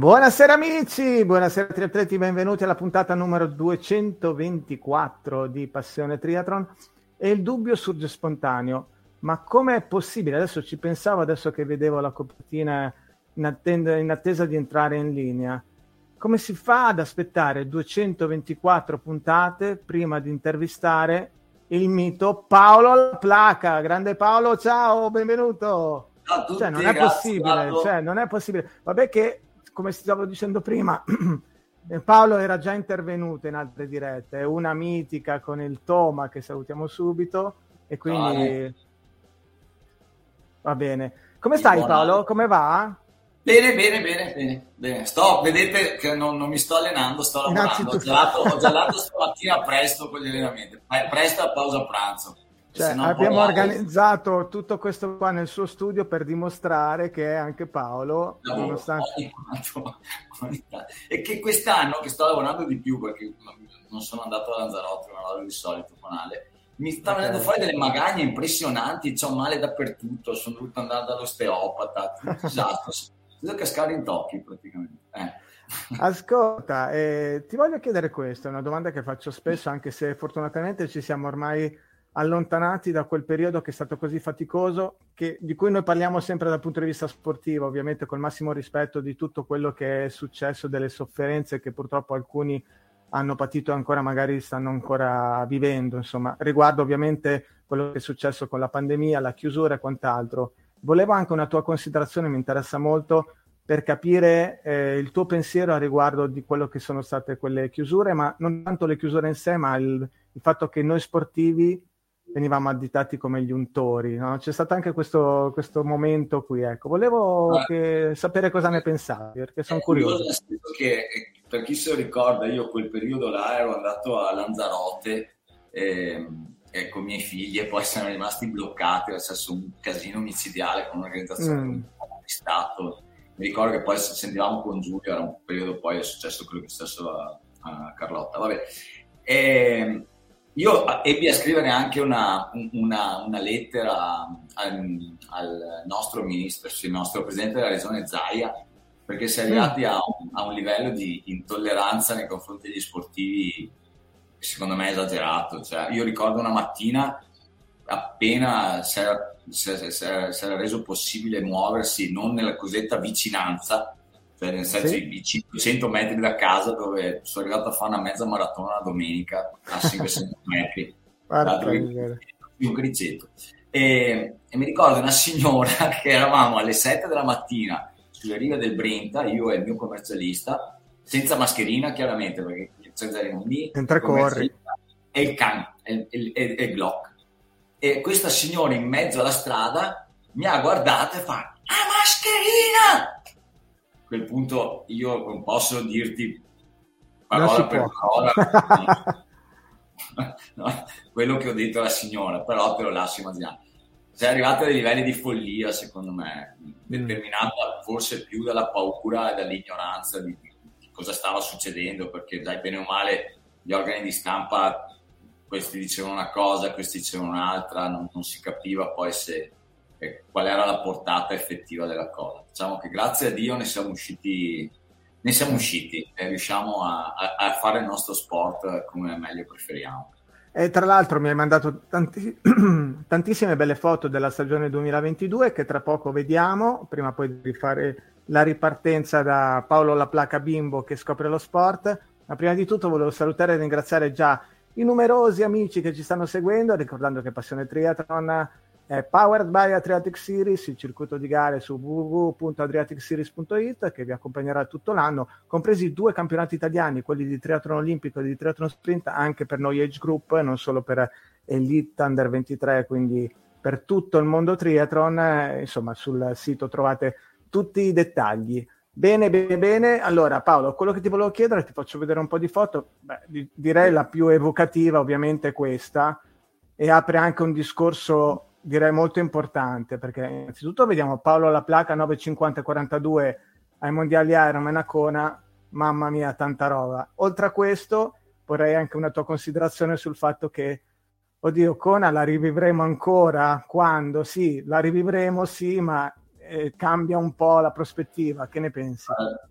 Buonasera amici, buonasera triatleti, benvenuti alla puntata numero 224 di Passione Triathlon. E il dubbio sorge spontaneo, ma come è possibile? Adesso ci pensavo, adesso che vedevo la copertina in, attenda, in attesa di entrare in linea. Come si fa ad aspettare 224 puntate prima di intervistare il mito Paolo La Placa? Grande Paolo, ciao, benvenuto! Ciao a tutti, cioè, non è possibile, cioè, non è possibile. Vabbè che come stavo dicendo prima, Paolo era già intervenuto in altre dirette, una mitica con il Toma che salutiamo subito e quindi Vale. va bene. Come stai Buona- Paolo? Come va? Bene, bene, bene, bene, bene. Sto, vedete che non, non mi sto allenando, sto lavorando. Ho gelato, ho gelato stamattina presto con gli allenamenti, Eh, presto a pausa pranzo. Cioè, no abbiamo poi- organizzato tutto questo qua nel suo studio per dimostrare che anche Paolo, lavoro nonostante... ogni tanto, ogni tanto. e che quest'anno che sto lavorando di più perché non sono andato a Lanzarote come lavoro di solito con Ale mi sta Ok. venendo fuori delle magagne impressionanti ho male dappertutto sono dovuto andare dall'osteopata disastro devo cascare in tocchi praticamente eh. Ascolta, eh, ti voglio chiedere questo, è una domanda che faccio spesso, anche se fortunatamente ci siamo ormai allontanati da quel periodo che è stato così faticoso, che- di cui noi parliamo sempre dal punto di vista sportivo, ovviamente col massimo rispetto di tutto quello che è successo, delle sofferenze che purtroppo alcuni hanno patito ancora magari stanno ancora vivendo, insomma, riguardo ovviamente quello che è successo con la pandemia, la chiusura e quant'altro. Volevo anche una tua considerazione, mi interessa molto, per capire eh, il tuo pensiero a riguardo di quello che sono state quelle chiusure, ma non tanto le chiusure in sé, ma il, il fatto che noi sportivi venivamo additati come gli untori. no? C'è stato anche questo, questo momento qui. Ecco. Volevo Ah. che- sapere cosa ne pensavi, perché sono È curioso. che eh, per chi se lo ricorda, io quel periodo là ero andato a Lanzarote ehm, e con i miei figli e poi siamo rimasti bloccati, nel senso un casino micidiale con un'organizzazione Mm. di Stato. Mi ricordo che poi se sentivamo con Giulio, era un periodo poi è successo quello che è successo a, a Carlotta. Vabbè. E io ebbi a scrivere anche una, una- una lettera al, al nostro ministro, sì, il nostro presidente della regione Zaia, perché si è arrivati a un, a un livello di intolleranza nei confronti degli sportivi che secondo me è esagerato. Cioè, io ricordo una mattina appena si era, si era- si era- si era reso possibile muoversi non nella cosiddetta vicinanza, cioè nel senso Sì. i 500 metri da casa dove sono arrivato a fare una mezza maratona la domenica a 500 metri un criceto. E, e mi ricordo una signora che eravamo alle 7 della mattina sulle rive del Brenta, io e il mio commercialista, senza mascherina chiaramente, perché senza lì, Mentre corri. E il can, e il, e, e il Glock. E questa signora in mezzo alla strada mi ha guardato e fa, la mascherina! Quel punto io non posso dirti parola per parola no, quello che ho detto alla signora, però te lo lascio immaginare. Sei arrivato a dei livelli di follia, secondo me, determinata forse più dalla paura e dall'ignoranza di, di cosa stava succedendo, perché dai bene o male gli organi di stampa questi dicevano una cosa, questi dicevano un'altra, non, non si capiva poi se, eh, qual era la portata effettiva della cosa. Diciamo che grazie a Dio ne siamo usciti, ne siamo usciti e riusciamo a, a, a fare il nostro sport come meglio preferiamo. E tra l'altro mi hai mandato tanti, tantissime belle foto della stagione 2022 che tra poco vediamo, prima poi di fare la ripartenza da Paolo La Placa Bimbo che scopre lo sport. Ma prima di tutto volevo salutare e ringraziare già i numerosi amici che ci stanno seguendo, ricordando che Passione Triathlon è powered by Adriatic Series, il circuito di gare su www.adriaticseries.it che vi accompagnerà tutto l'anno, compresi due campionati italiani, quelli di triathlon olimpico e di triathlon sprint, anche per noi age group, non solo per Elite Under 23, quindi per tutto il mondo triathlon. Eh, insomma, sul sito trovate tutti i dettagli. Bene, bene, bene. Allora, Paolo, quello che ti volevo chiedere, ti faccio vedere un po' di foto. Beh, di- direi la più evocativa, ovviamente, è questa, e apre anche un discorso, direi, molto importante, perché innanzitutto vediamo Paolo La Placa 9.50-42 ai mondiali Ironman a Kona. Mamma mia, tanta roba. Oltre a questo, vorrei anche una tua considerazione sul fatto che, oddio, Kona la rivivremo ancora? Quando? Sì, la rivivremo, sì, ma eh, cambia un po' la prospettiva. Che ne pensi?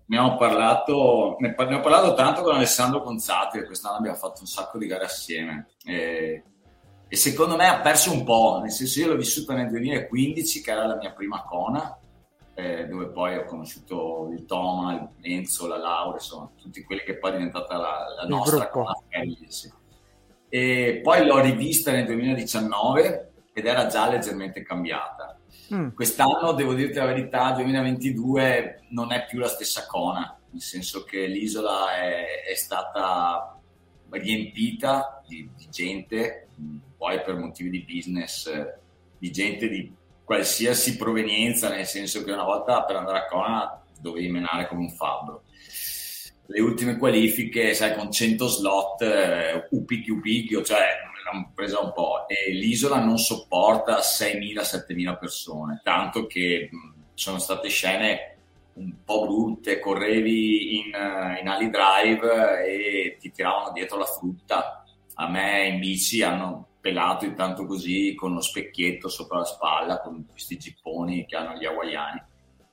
Ne ho parlato, ne, ne ho parlato tanto con Alessandro Gonzati, che quest'anno abbiamo fatto un sacco di gare assieme. E, e secondo me ha perso un po', nel senso io l'ho vissuta nel 2015, che era la mia prima Kona, eh, dove poi ho conosciuto il Toma, il Enzo, la Laura, insomma, tutti quelli che poi è diventata la, la nostra Family, sì. E poi l'ho rivista nel 2019 ed era già leggermente cambiata. Mm. Quest'anno, devo dirti la verità, 2022 non è più la stessa Kona, nel senso che l'isola è, è stata riempita di, di gente, poi per motivi di business, eh, di gente di qualsiasi provenienza, nel senso che una volta per andare a Kona dovevi menare come un fabbro. Le ultime qualifiche, sai, con 100 slot, eh, upicchio upicchio, cioè l'hanno presa un po'. E l'isola non sopporta 6.000-7.000 persone, tanto che sono state scene un po' brutte, correvi in, eh, in ali drive e ti tiravano dietro la frutta. A me in bici hanno pelato intanto così con uno specchietto sopra la spalla, con questi gipponi che hanno gli hawaiani.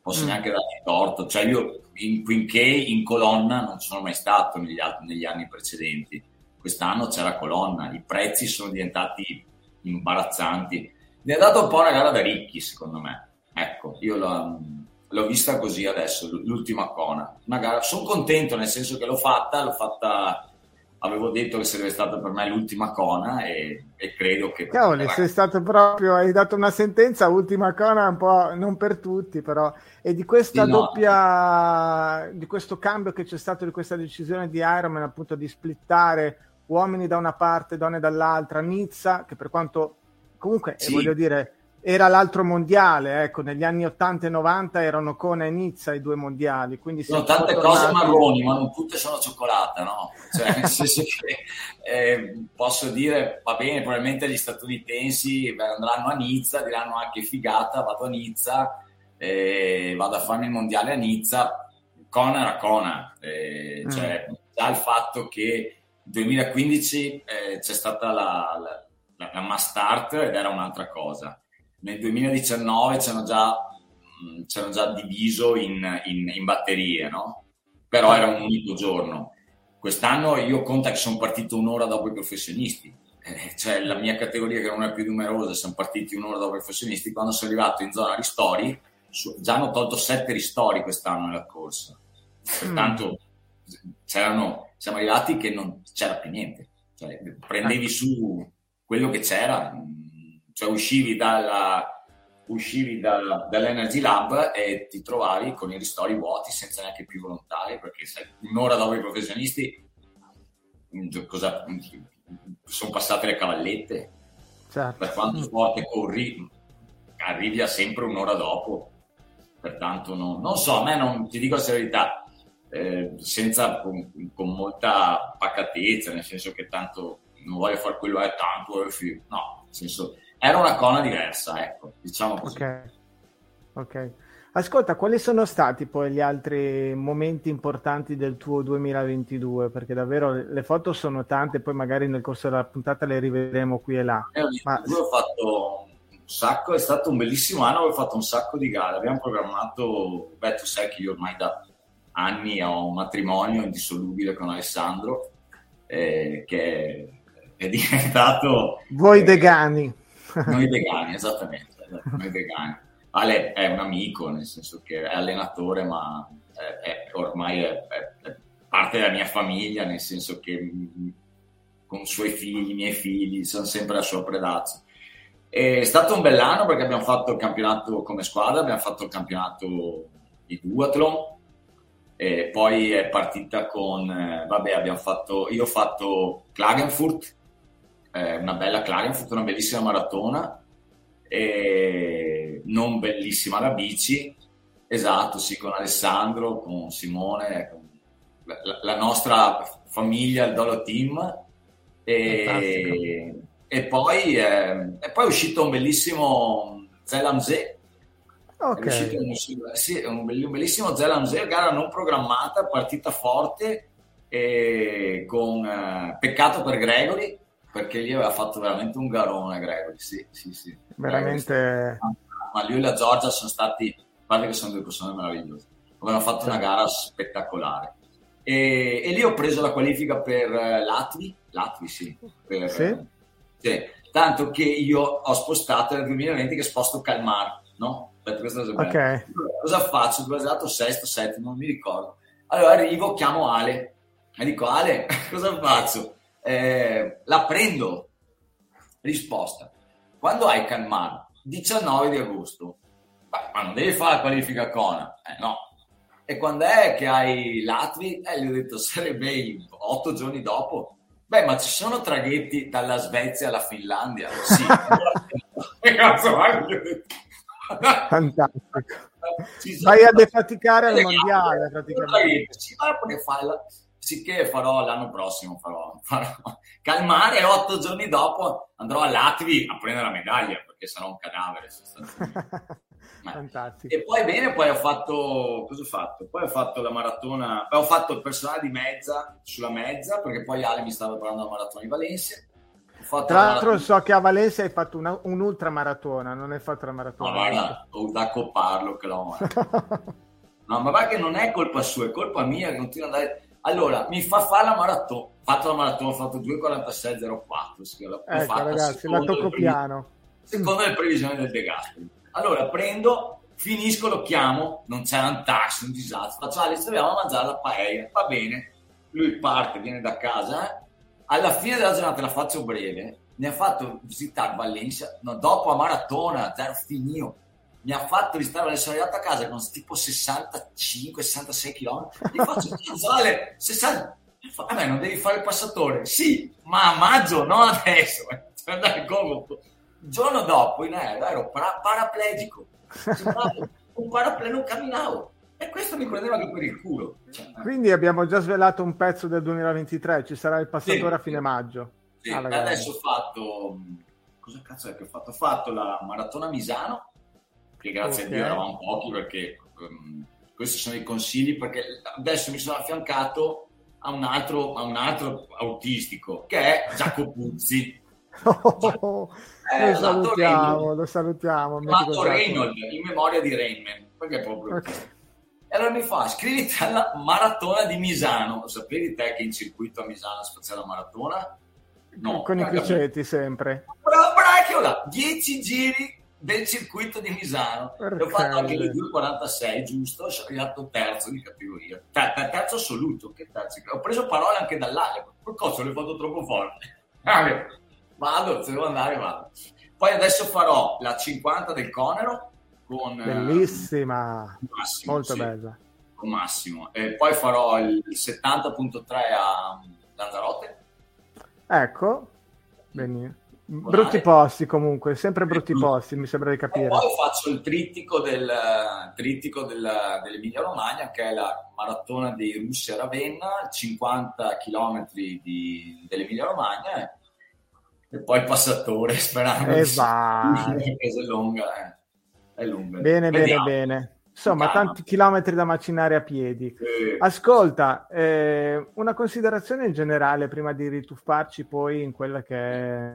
Posso Mm. neanche dargli torto. Cioè io in Quinché in colonna non sono mai stato negli, negli anni precedenti. Quest'anno c'era colonna, i prezzi sono diventati imbarazzanti. Mi è dato un po' una gara da ricchi, secondo me. Ecco, io l'ho, l'ho vista così adesso, l'ultima Kona. Una gara, sono contento nel senso che l'ho fatta, l'ho fatta, avevo detto che sarebbe stata per me l'ultima Kona e, e credo che... Cavoli, sei stato proprio, hai dato una sentenza, ultima cona, un po' non per tutti, però, e di questa Sì, no. doppia, di questo cambio che c'è stato, di questa decisione di Ironman, appunto, di splittare uomini da una parte, donne dall'altra, Nizza, che per quanto, comunque, eh, Sì. voglio dire, era l'altro mondiale, ecco, negli anni 80 e 90 erano Kona e Nizza i due mondiali, quindi Sono tante tornati- cose marroni, ma non tutte sono cioccolata, no? Cioè, nel senso che eh, posso dire, va bene, probabilmente gli statunitensi andranno a Nizza, diranno anche figata, vado a Nizza, eh, vado a farmi il mondiale a Nizza. Kona era Kona, eh, Mm. cioè già il fatto che nel 2015 eh, c'è stata la, la, la, la mass start ed era un'altra cosa. Nel 2019 c'erano già mh, c'erano già diviso in, in- in batterie, no? Però era un unico giorno. Quest'anno io conta che sono partito un'ora dopo i professionisti, Eh, cioè la mia categoria che non è più numerosa, siamo partiti un'ora dopo i professionisti. Quando sono arrivato in zona ristori, su- già hanno tolto sette ristori quest'anno nella corsa. Pertanto c'erano, siamo arrivati che non c'era più niente. Cioè, prendevi su quello che c'era, cioè uscivi dalla, uscivi da, dall'Energy Lab e ti trovavi con i ristori vuoti senza neanche più volontari, perché sai, un'ora dopo i professionisti cosa, sono passate le cavallette. Certo. Per quanto forte corri, arrivi a sempre un'ora dopo. Pertanto no, non so, a me non ti dico la verità, eh, senza con, con, molta pacatezza, nel senso che tanto non voglio fare quello è tanto, no, nel senso era una cona diversa, ecco, diciamo così. Ok. Ascolta, quali sono stati poi gli altri momenti importanti del tuo 2022? Perché davvero le foto sono tante, poi magari nel corso della puntata le rivedremo qui e là. Eh, Ma... Io ho fatto un sacco, è stato un bellissimo anno, ho fatto un sacco di gare, abbiamo programmato, beh tu sai che io ormai da anni ho un matrimonio indissolubile con Alessandro, eh, che è diventato... Voi eh, degani. Noi vegani, esattamente, noi vegani. Ale è un amico, nel senso che è allenatore, ma è, è, ormai è, è, parte della mia famiglia, nel senso che mm, con i suoi figli, i miei figli, sono sempre al suo predazzo. È stato un bell'anno perché abbiamo fatto il campionato come squadra, abbiamo fatto il campionato di duathlon, e poi è partita con, eh, vabbè, abbiamo fatto, io ho fatto Klagenfurt, eh, una bella Klagenfurt, una bellissima maratona, e non bellissima la bici, esatto, sì, con Alessandro, con Simone, con la, la nostra famiglia, il Dolo Team, e, e, poi, eh, e poi è uscito un bellissimo Zelamze, Okay. Un, sì, un bellissimo Zelamze, gara non programmata, partita forte, con eh, peccato per Gregory, perché gli aveva fatto veramente un garone Gregory, sì, sì, sì. Veramente... Ma lui e la Giorgia sono stati, guarda che sono due persone meravigliose, avevano fatto sì. una gara spettacolare. E, e, lì ho preso la qualifica per uh, Latvi, Latvi sì, per, sì? sì, tanto che io ho spostato nel 2020 che sposto Calmar, no? Aspetta, questa cosa okay. Cosa faccio? Dove esatto, sesto, settimo, non mi ricordo. Allora arrivo, chiamo Ale e dico Ale, cosa faccio? Eh, la prendo. Risposta. Quando hai Calmar? 19 di agosto. Ma, ma non devi fare la qualifica Kona. Eh no. E quando è che hai Latvi? Eh, gli ho detto sarebbe otto giorni dopo. Beh, ma ci sono traghetti dalla Svezia alla Finlandia? Sì. Fantastico. Vai a defaticare al mondiale praticamente. Sì, ma poi fai la sicché farò l'anno prossimo, farò, farò, calmare e otto giorni dopo andrò a Latvi a prendere la medaglia perché sarò un cadavere. Fantastico. E poi bene, poi ho fatto, cosa ho fatto? Poi ho fatto la maratona, ho fatto il personale di mezza sulla mezza perché poi Ale mi stava parlando della maratona di Valencia. Tra l'altro so che a Valencia hai fatto una, un'ultramaratona, non hai fatto la maratona. Ma guarda, ho da copparlo che l'ho... no, ma va che non è colpa sua, è colpa mia che continua ad andare allora, mi fa fare la maratona. Fatto la maratona, ho fatto 2.46.04. Ecco, ragazzi, la tocco piano. Secondo le previsioni del De Gasperi. Allora, prendo, finisco, lo chiamo, non c'era un taxi, un disastro. Faccio, Alex, dobbiamo mangiare la paella. Va bene. Lui parte, viene da casa. Eh? Alla fine della giornata, la faccio breve, mi ha fatto visitare Valencia, no, dopo a maratona, zero finito mi ha fatto ristare, sono arrivato a casa con tipo 65-66 km, gli faccio, Zale, 60, a me non devi fare il passatore, sì, ma a maggio, non adesso, cioè andare il giorno dopo in aereo ero para- paraplegico, un paraple non camminavo. E questo mi prendeva anche per il culo. Cioè, Quindi abbiamo già svelato un pezzo del 2023, ci sarà il passatore sì, a fine maggio. Sì, adesso ho fatto... Cosa cazzo è che ho fatto? Ho fatto la maratona Misano, che grazie okay. a Dio eravamo pochi perché um, questi sono i consigli perché adesso mi sono affiancato a un altro, a un altro autistico che è Giacomo Puzzi. Oh, eh, lo, salutiamo, lo salutiamo, lo Reynolds in memoria di Rainman perché proprio okay. e allora mi fa iscriviti alla maratona di Misano sapevi te che in circuito a Misano si faceva la maratona? No, con i criceti sempre bravo, bravo, 10 giri del circuito di Misano. Perché? Ho fatto anche le 2,46, giusto? Sono arrivato terzo di categoria. Ter- terzo assoluto. Che terzo? Ho preso parole anche dall'Ale. Qualcosa l'ho fatto troppo forte. Vale. Vado, se devo andare, vado. Poi adesso farò la 50 del Conero con... Bellissima, eh, Massimo, molto sì, bella. Con Massimo. E poi farò il 70.3 a Lanzarote. Ecco, benissimo. Brutti posti comunque, sempre brutti posti, mi sembra di capire. E poi faccio il trittico, del, trittico del, dell'Emilia Romagna, che è la maratona dei russi a Ravenna, 50 km di, dell'Emilia Romagna, e poi il passatore, sperando esatto. che è lunga. Eh. È lunga. Bene, Vediamo. bene, bene. Insomma, tanti chilometri da macinare a piedi. Ascolta, eh, una considerazione in generale prima di rituffarci poi in quella che è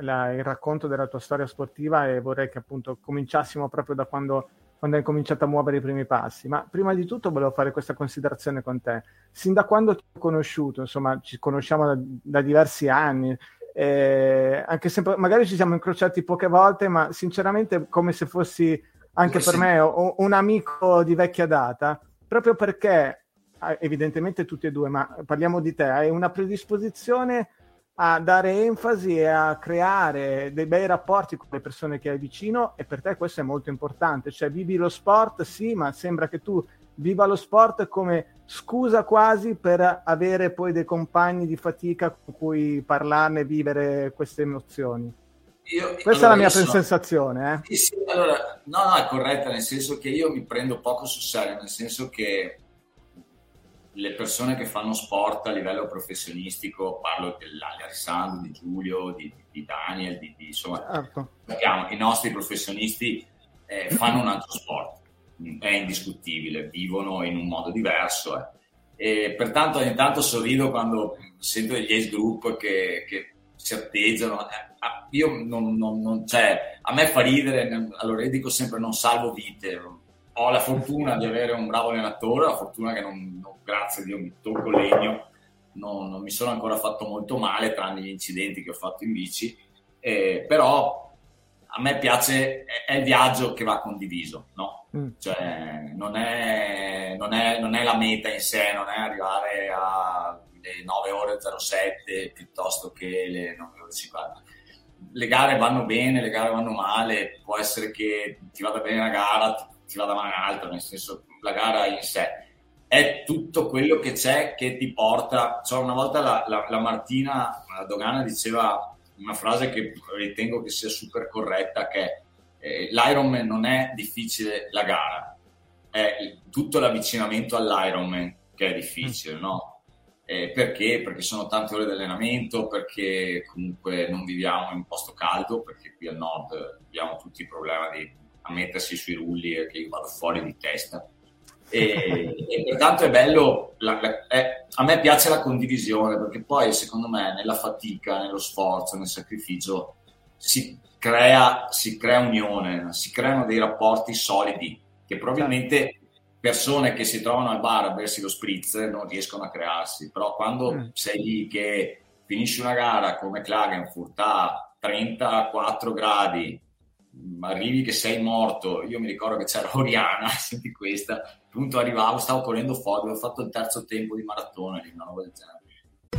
la- il racconto della tua storia sportiva e vorrei che appunto cominciassimo proprio da quando, quando hai cominciato a muovere i primi passi. Ma prima di tutto volevo fare questa considerazione con te. Sin da quando ti ho conosciuto, insomma, ci conosciamo da, da diversi anni, eh, anche se magari ci siamo incrociati poche volte, ma sinceramente come se fossi anche per Sì. me o- un amico di vecchia data, proprio perché eh, evidentemente tutti e due, ma parliamo di te, hai una predisposizione a dare enfasi e a creare dei bei rapporti con le persone che hai vicino e per te questo è molto importante, cioè vivi lo sport, sì, ma sembra che tu viva lo sport come scusa quasi per avere poi dei compagni di fatica con cui parlarne e vivere queste emozioni. Io- Questa allora, è la mia sono- sensazione, eh. Sì, sì, allora, no, no, è corretta, nel senso che io mi prendo poco sul serio, nel senso che le persone che fanno sport a livello professionistico, parlo dell'Alessandro, di Giulio, di, di Daniel, di, di- insomma, Certo. sappiamo, i nostri professionisti eh, fanno un altro sport, è indiscutibile, vivono in un modo diverso. eh. E pertanto ogni tanto sorrido quando sento degli ace group che, che si atteggiano. Eh, ah, io non, non- non- cioè, a me fa ridere, allora io dico sempre non salvo vite. Ho la fortuna di avere un bravo allenatore, la fortuna che non, non- grazie a Dio mi tocco legno, non, non mi sono ancora fatto molto male, tranne gli incidenti che ho fatto in bici, eh, però a me piace, è, è il viaggio che va condiviso, no? Mm. Cioè, non è, non, è, non è la meta in sé, non è arrivare alle 9 ore 07 piuttosto che le 9 ore 50. Le gare vanno bene, le gare vanno male, può essere che ti vada bene una gara, ti, vada male un'altra, nel senso la gara in sé è tutto quello che c'è che ti porta. Cioè, una volta la, la- la Martina la Dogana diceva una frase che ritengo che sia super corretta, che eh, l'Ironman non è difficile la gara, è il- tutto l'avvicinamento all'Ironman che è difficile, no? Eh, perché? Perché sono tante ore di allenamento, perché comunque non viviamo in un posto caldo, perché qui al nord abbiamo tutti il problema di mettersi sui rulli e che io vado fuori di testa. E, e pertanto è bello, la- la- è- a me piace la condivisione perché poi secondo me nella fatica, nello sforzo, nel sacrificio si crea, si crea unione, si creano dei rapporti solidi che probabilmente persone che si trovano al bar a bersi lo spritz non riescono a crearsi, però quando Mm. sei lì che finisci una gara come Klagenfurt a 34 gradi, arrivi che sei morto, io mi ricordo che c'era Oriana, senti questa, appunto arrivavo, stavo correndo fuori, avevo fatto il terzo tempo di maratona, una roba del genere.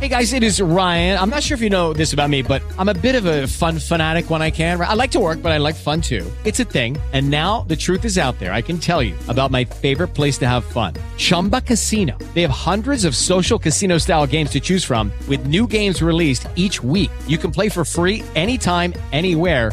Hey guys, it is Ryan. I'm not sure if you know this about me, but I'm a bit of a fun fanatic when I can. I like to work, but I like fun too. It's a thing. And now the truth is out there. I can tell you about my favorite place to have fun. Chumba Casino. They have hundreds of social casino style games to choose from with new games released each week. You can play for free anytime, anywhere.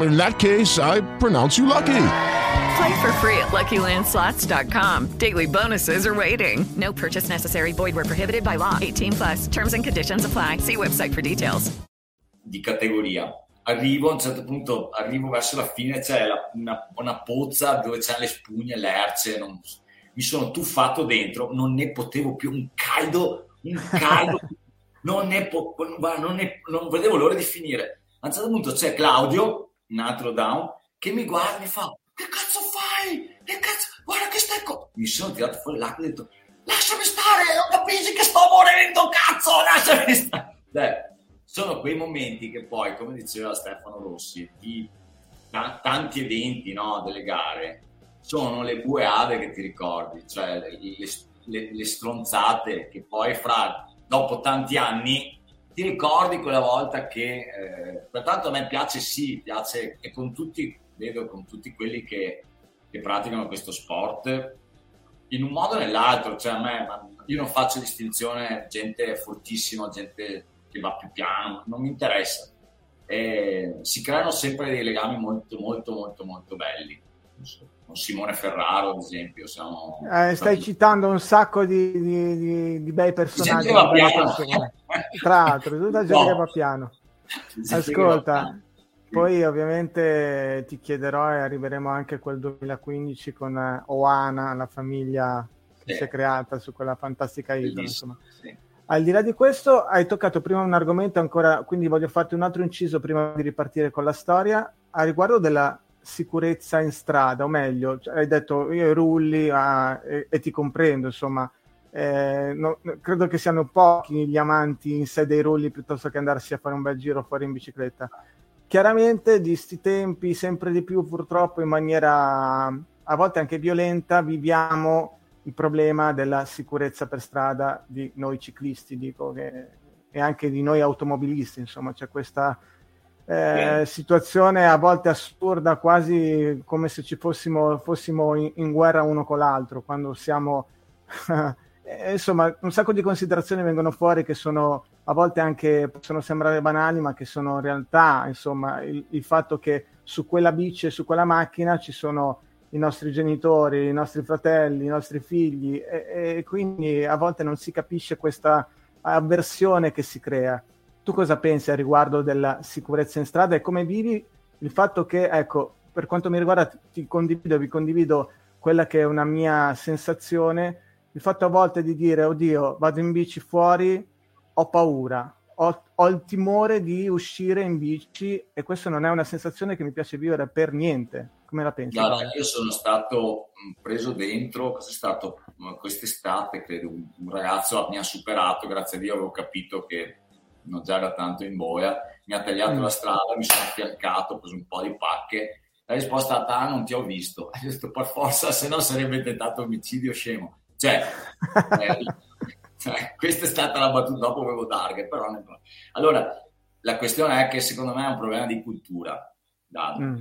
In that case, I pronounce you lucky. Play for free at LuckyLandSlots.com. Daily bonuses are waiting. No purchase necessary. Void were prohibited by law. 18 plus. Terms and conditions apply. See website for details. di categoria. Arrivo a un certo punto, arrivo verso la fine, c'è la- una, una pozza dove c'è le spugne, l'erce, non- mi sono tuffato dentro, non ne potevo più, un caldo, un caldo, non, ne po- guarda, non, ne- non vedevo l'ora di finire. A un certo punto c'è Claudio, un altro down, che mi guarda e mi fa che cazzo fai? Che cazzo? Guarda che stai co-". Mi sono tirato fuori l'acqua e ho detto lasciami stare, non capisci che sto morendo, cazzo, lasciami stare. Beh, sono quei momenti che poi, come diceva Stefano Rossi, di ta- tanti eventi no, delle gare, sono le bue ade che ti ricordi, cioè le, le, le stronzate che poi fra, dopo tanti anni ti ricordi quella volta che, eh, pertanto a me piace sì, piace e con tutti, vedo con tutti quelli che, che praticano questo sport, in un modo o nell'altro, cioè a me, io non faccio distinzione gente fortissima, gente che va più piano, non mi interessa. E si creano sempre dei legami molto, molto, molto, molto belli. Con Simone Ferraro, ad esempio. Siamo, eh, stai siamo... citando un sacco di, di, di, di bei personaggi. Tra l'altro, tutta gente no. va piano. Ascolta, poi ovviamente ti chiederò e arriveremo anche a quel 2015 con eh, Oana, la famiglia che sì. si è creata su quella fantastica isola. Insomma. Sì. Al di là di questo, hai toccato prima un argomento ancora, quindi voglio farti un altro inciso prima di ripartire con la storia, a riguardo della sicurezza in strada, o meglio, cioè, hai detto io rulli ah, e, e, ti comprendo, insomma, eh, no, credo che siano pochi gli amanti in sé dei rulli piuttosto che andarsi a fare un bel giro fuori in bicicletta. Chiaramente di sti tempi sempre di più purtroppo in maniera a volte anche violenta viviamo il problema della sicurezza per strada di noi ciclisti dico che, e anche di noi automobilisti insomma c'è questa eh, situazione a volte assurda quasi come se ci fossimo, fossimo in, in guerra uno con l'altro quando siamo eh, insomma un sacco di considerazioni vengono fuori che sono a volte anche possono sembrare banali, ma che sono in realtà, insomma, il, il fatto che su quella bici e su quella macchina ci sono i nostri genitori, i nostri fratelli, i nostri figli e, e, quindi a volte non si capisce questa avversione che si crea. Tu cosa pensi a riguardo della sicurezza in strada e come vivi il fatto che, ecco, per quanto mi riguarda ti condivido, vi condivido quella che è una mia sensazione, il fatto a volte di dire, oddio, vado in bici fuori, ho paura, ho, ho, il timore di uscire in bici e questa non è una sensazione che mi piace vivere per niente. Come la pensi? Guarda, io sono stato preso dentro, cos'è stato quest'estate, credo, un ragazzo mi ha superato, grazie a Dio avevo capito che non già era tanto in boia, mi ha tagliato mm. la strada, mi sono affiancato, ho preso un po' di pacche, la risposta è stata, ah, non ti ho visto. Ho detto, per forza, se no sarebbe tentato omicidio scemo. Cioè, eh, cioè, questa è stata la battuta, dopo avevo target, però... Ne... Allora, la questione è che secondo me è un problema di cultura. Mm.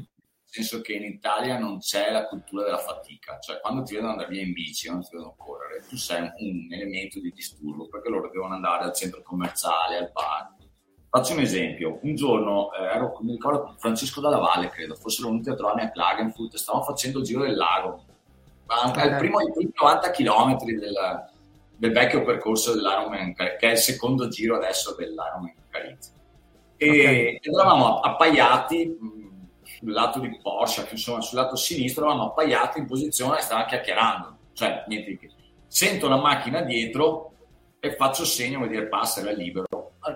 Nel senso che in Italia non c'è la cultura della fatica, cioè quando ti vedono andare via in bici, quando ti vedono correre, tu sei un, un elemento di disturbo, perché loro devono andare al centro commerciale, al bar. Faccio un esempio, un giorno eh, ero, mi ricordo Francesco Dalla Valle, credo, fossero venuti a trovarmi a Klagenfurt, stavamo facendo il giro del lago, ma il primo, i primi 90 km del, del vecchio percorso dell'Ironman, che è il secondo giro adesso dell'Ironman Carizia. E okay. eravamo appaiati sul lato di Porsche, insomma sul lato sinistro, eravamo appaiati in posizione e stavamo chiacchierando, cioè niente di che. Sento la macchina dietro e faccio segno, vuol dire passa, era libero.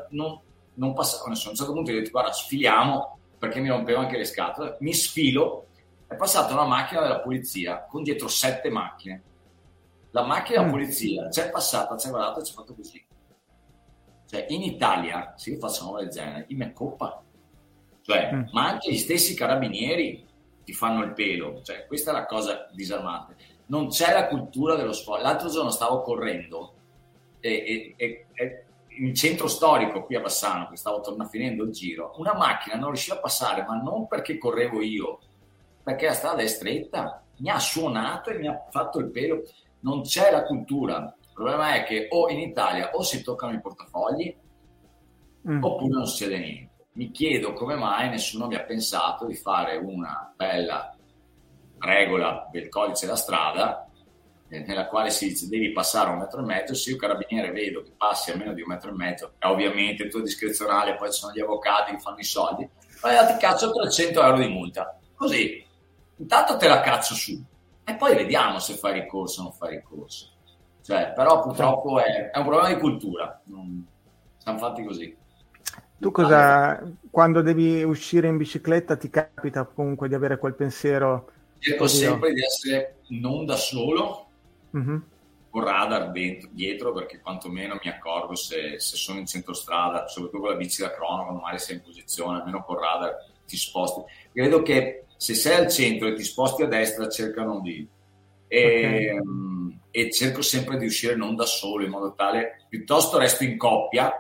Non, non passava nessuno. A un certo punto ho detto guarda sfiliamo perché mi rompevo anche le scatole, mi sfilo, è passata una macchina della polizia con dietro sette macchine la macchina della mm. polizia c'è passata, c'è guardato e ci ha fatto così. Cioè, in Italia, se io faccio una roba del genere, io mi accoppa. Cioè, mm. ma anche gli stessi carabinieri ti fanno il pelo. Cioè, questa è la cosa disarmante. Non c'è la cultura dello sport. L'altro giorno stavo correndo e, e, e in centro storico qui a Bassano, che stavo tornando finendo il giro, una macchina non riusciva a passare, ma non perché correvo io, perché la strada è stretta, mi ha suonato e mi ha fatto il pelo non c'è la cultura. Il problema è che o in Italia o si toccano i portafogli mm. oppure non succede niente. Mi chiedo come mai nessuno abbia pensato di fare una bella regola del codice della strada eh, nella quale si dice devi passare un metro e mezzo, se io carabiniere vedo che passi a meno di un metro e mezzo, è ovviamente tutto discrezionale, poi ci sono gli avvocati che fanno i soldi, ma ti cazzo 300 euro di multa. Così, intanto te la cazzo su e poi vediamo se fai ricorso o non fai ricorso. Cioè, però purtroppo è, è, un problema di cultura, non, siamo fatti così. Tu cosa, quando devi uscire in bicicletta, ti capita comunque di avere quel pensiero? Cerco sempre di essere non da solo, Mhm. con radar dentro, dietro, perché quantomeno mi accorgo se, se sono in centrostrada, soprattutto con la bici da crono, quando magari sei in posizione, almeno con radar ti sposti. Credo che se sei al centro e ti sposti a destra, cercano di... E, mm, e cerco sempre di uscire non da solo, in modo tale, piuttosto resto in coppia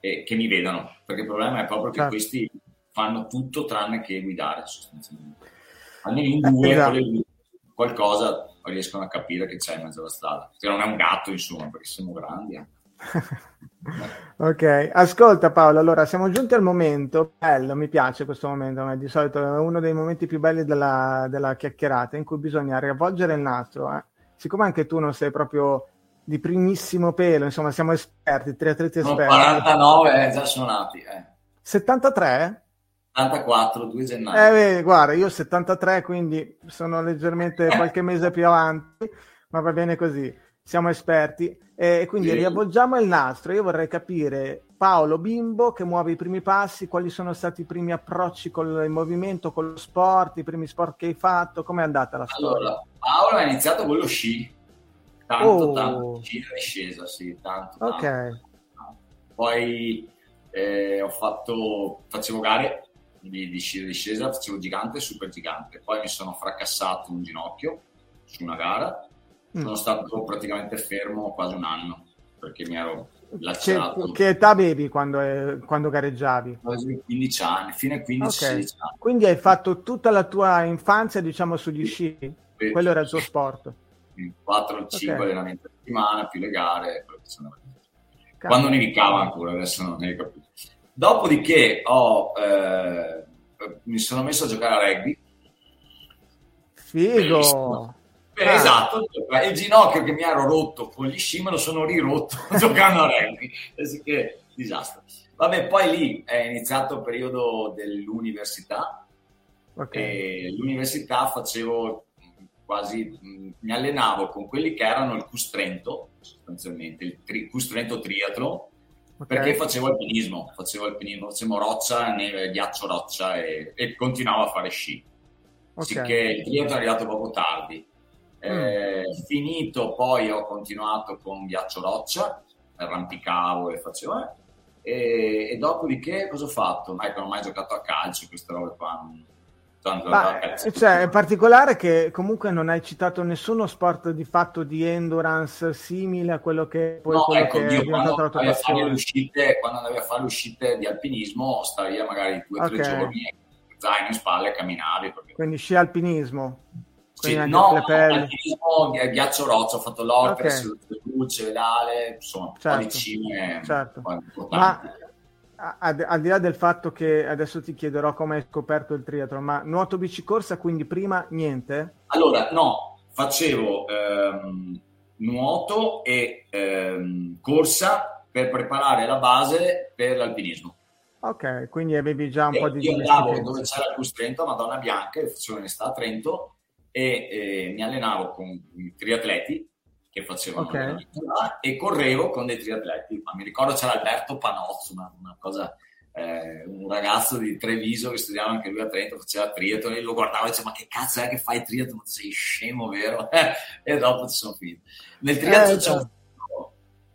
e che mi vedano, perché il problema è proprio che Certo. questi fanno tutto tranne che guidare, sostanzialmente. Almeno in Eh, due, esatto. quelli lì, qualcosa riescono a capire che c'è in mezzo alla strada. Che non è un gatto, insomma, perché siamo grandi. eh. Ok, ascolta Paolo, allora siamo giunti al momento, bello, mi piace questo momento, ma di solito è uno dei momenti più belli della, della chiacchierata in cui bisogna riavvolgere il nastro. eh. Siccome anche tu non sei proprio di primissimo pelo, insomma siamo esperti, triatleti Sono esperti. 49, eh, già sono nati. Eh. 73? 84, 2 gennaio. Eh, vedi, guarda, io ho 73, quindi sono leggermente qualche mese più avanti, ma va bene così, siamo esperti. E quindi Sì. riavvolgiamo il nastro. Io vorrei capire, Paolo Bimbo, che muove i primi passi, quali sono stati i primi approcci con il movimento, con lo sport, i primi sport che hai fatto, com'è andata la storia? Allora, Paolo ha iniziato con lo sci. Tanto, Oh. tanto. Sci da discesa, sì, tanto. tanto. Ok, Poi eh, ho fatto, facevo gare di, di sci da discesa, facevo gigante e super gigante. Poi mi sono fracassato un ginocchio su una gara. Mm. Sono stato praticamente fermo quasi un anno perché mi ero che, lacerato. che età avevi quando, eh, quando gareggiavi? Quasi 15 anni, fine 15 Ok. 16 anni. Quindi hai fatto tutta la tua infanzia, diciamo, sugli sci? Quello era il tuo sport? 4 o 5 Ok. allenamenti a settimana più le gare. Quando nevicava ancora, adesso non ne capito. Dopodiché ho, eh, mi sono messo a giocare a rugby. Figo! Bellissimo. Eh, Ah. Esatto, il ginocchio che mi ero rotto con gli sci me lo sono rirotto giocando a rugby. Penso che disastro. Vabbè, poi lì è iniziato il periodo dell'università. Ok. E l'università facevo quasi, mh, mi allenavo con quelli che erano il Cus Trento, sostanzialmente, il tri, Cus Trento Triathlon, ok. perché facevo alpinismo, facevo alpinismo, facevo roccia, neve, ghiaccio roccia e, e continuavo a fare sci. Ok. Sicché il triathlon è arrivato poco tardi. Eh, Finito, poi ho continuato con ghiaccio roccia, arrampicavo e facevo... eh. E, e dopodiché cosa ho fatto? Ecco, non ho mai giocato a calcio, queste robe qua. non- Ma, a calcio. cioè, è particolare che comunque non hai citato nessuno sport di fatto di endurance simile a quello che poi No, quello ecco, che io quando andavi, a fare le uscite, quando andavi a fare le uscite di alpinismo, stavi magari due o tre Ok. giorni, zaino in spalle e camminavi. Perché... Quindi sci alpinismo. Sì, no, alpinismo, ghi- ghiaccio roccia, ho fatto l'Orcres, Ok. il Dulce, Vedale, insomma, un po' di Certo. cime Certo. Ma importanti. a- ad- al di là del fatto che adesso ti chiederò come hai scoperto il triathlon, ma nuoto bicicorsa, quindi prima niente? Allora, no, facevo ehm, nuoto e ehm, corsa per preparare la base per l'alpinismo. Ok, quindi avevi già un E po' di io andavo dove c'era il Cus Trento, a Madonna Bianca, che facevo in estate a Trento, e eh, mi allenavo con i triatleti che facevano Ok. allenamento là, e correvo con dei triatleti. Ma mi ricordo c'era Alberto Panozzo, una, una cosa, eh, un ragazzo di Treviso che studiava anche lui a Trento, faceva triathlon, e lo guardavo e diceva ma che cazzo è che fai triathlon? Sei scemo, vero? e dopo ci sono finito. Nel triathlon Eh, c'è un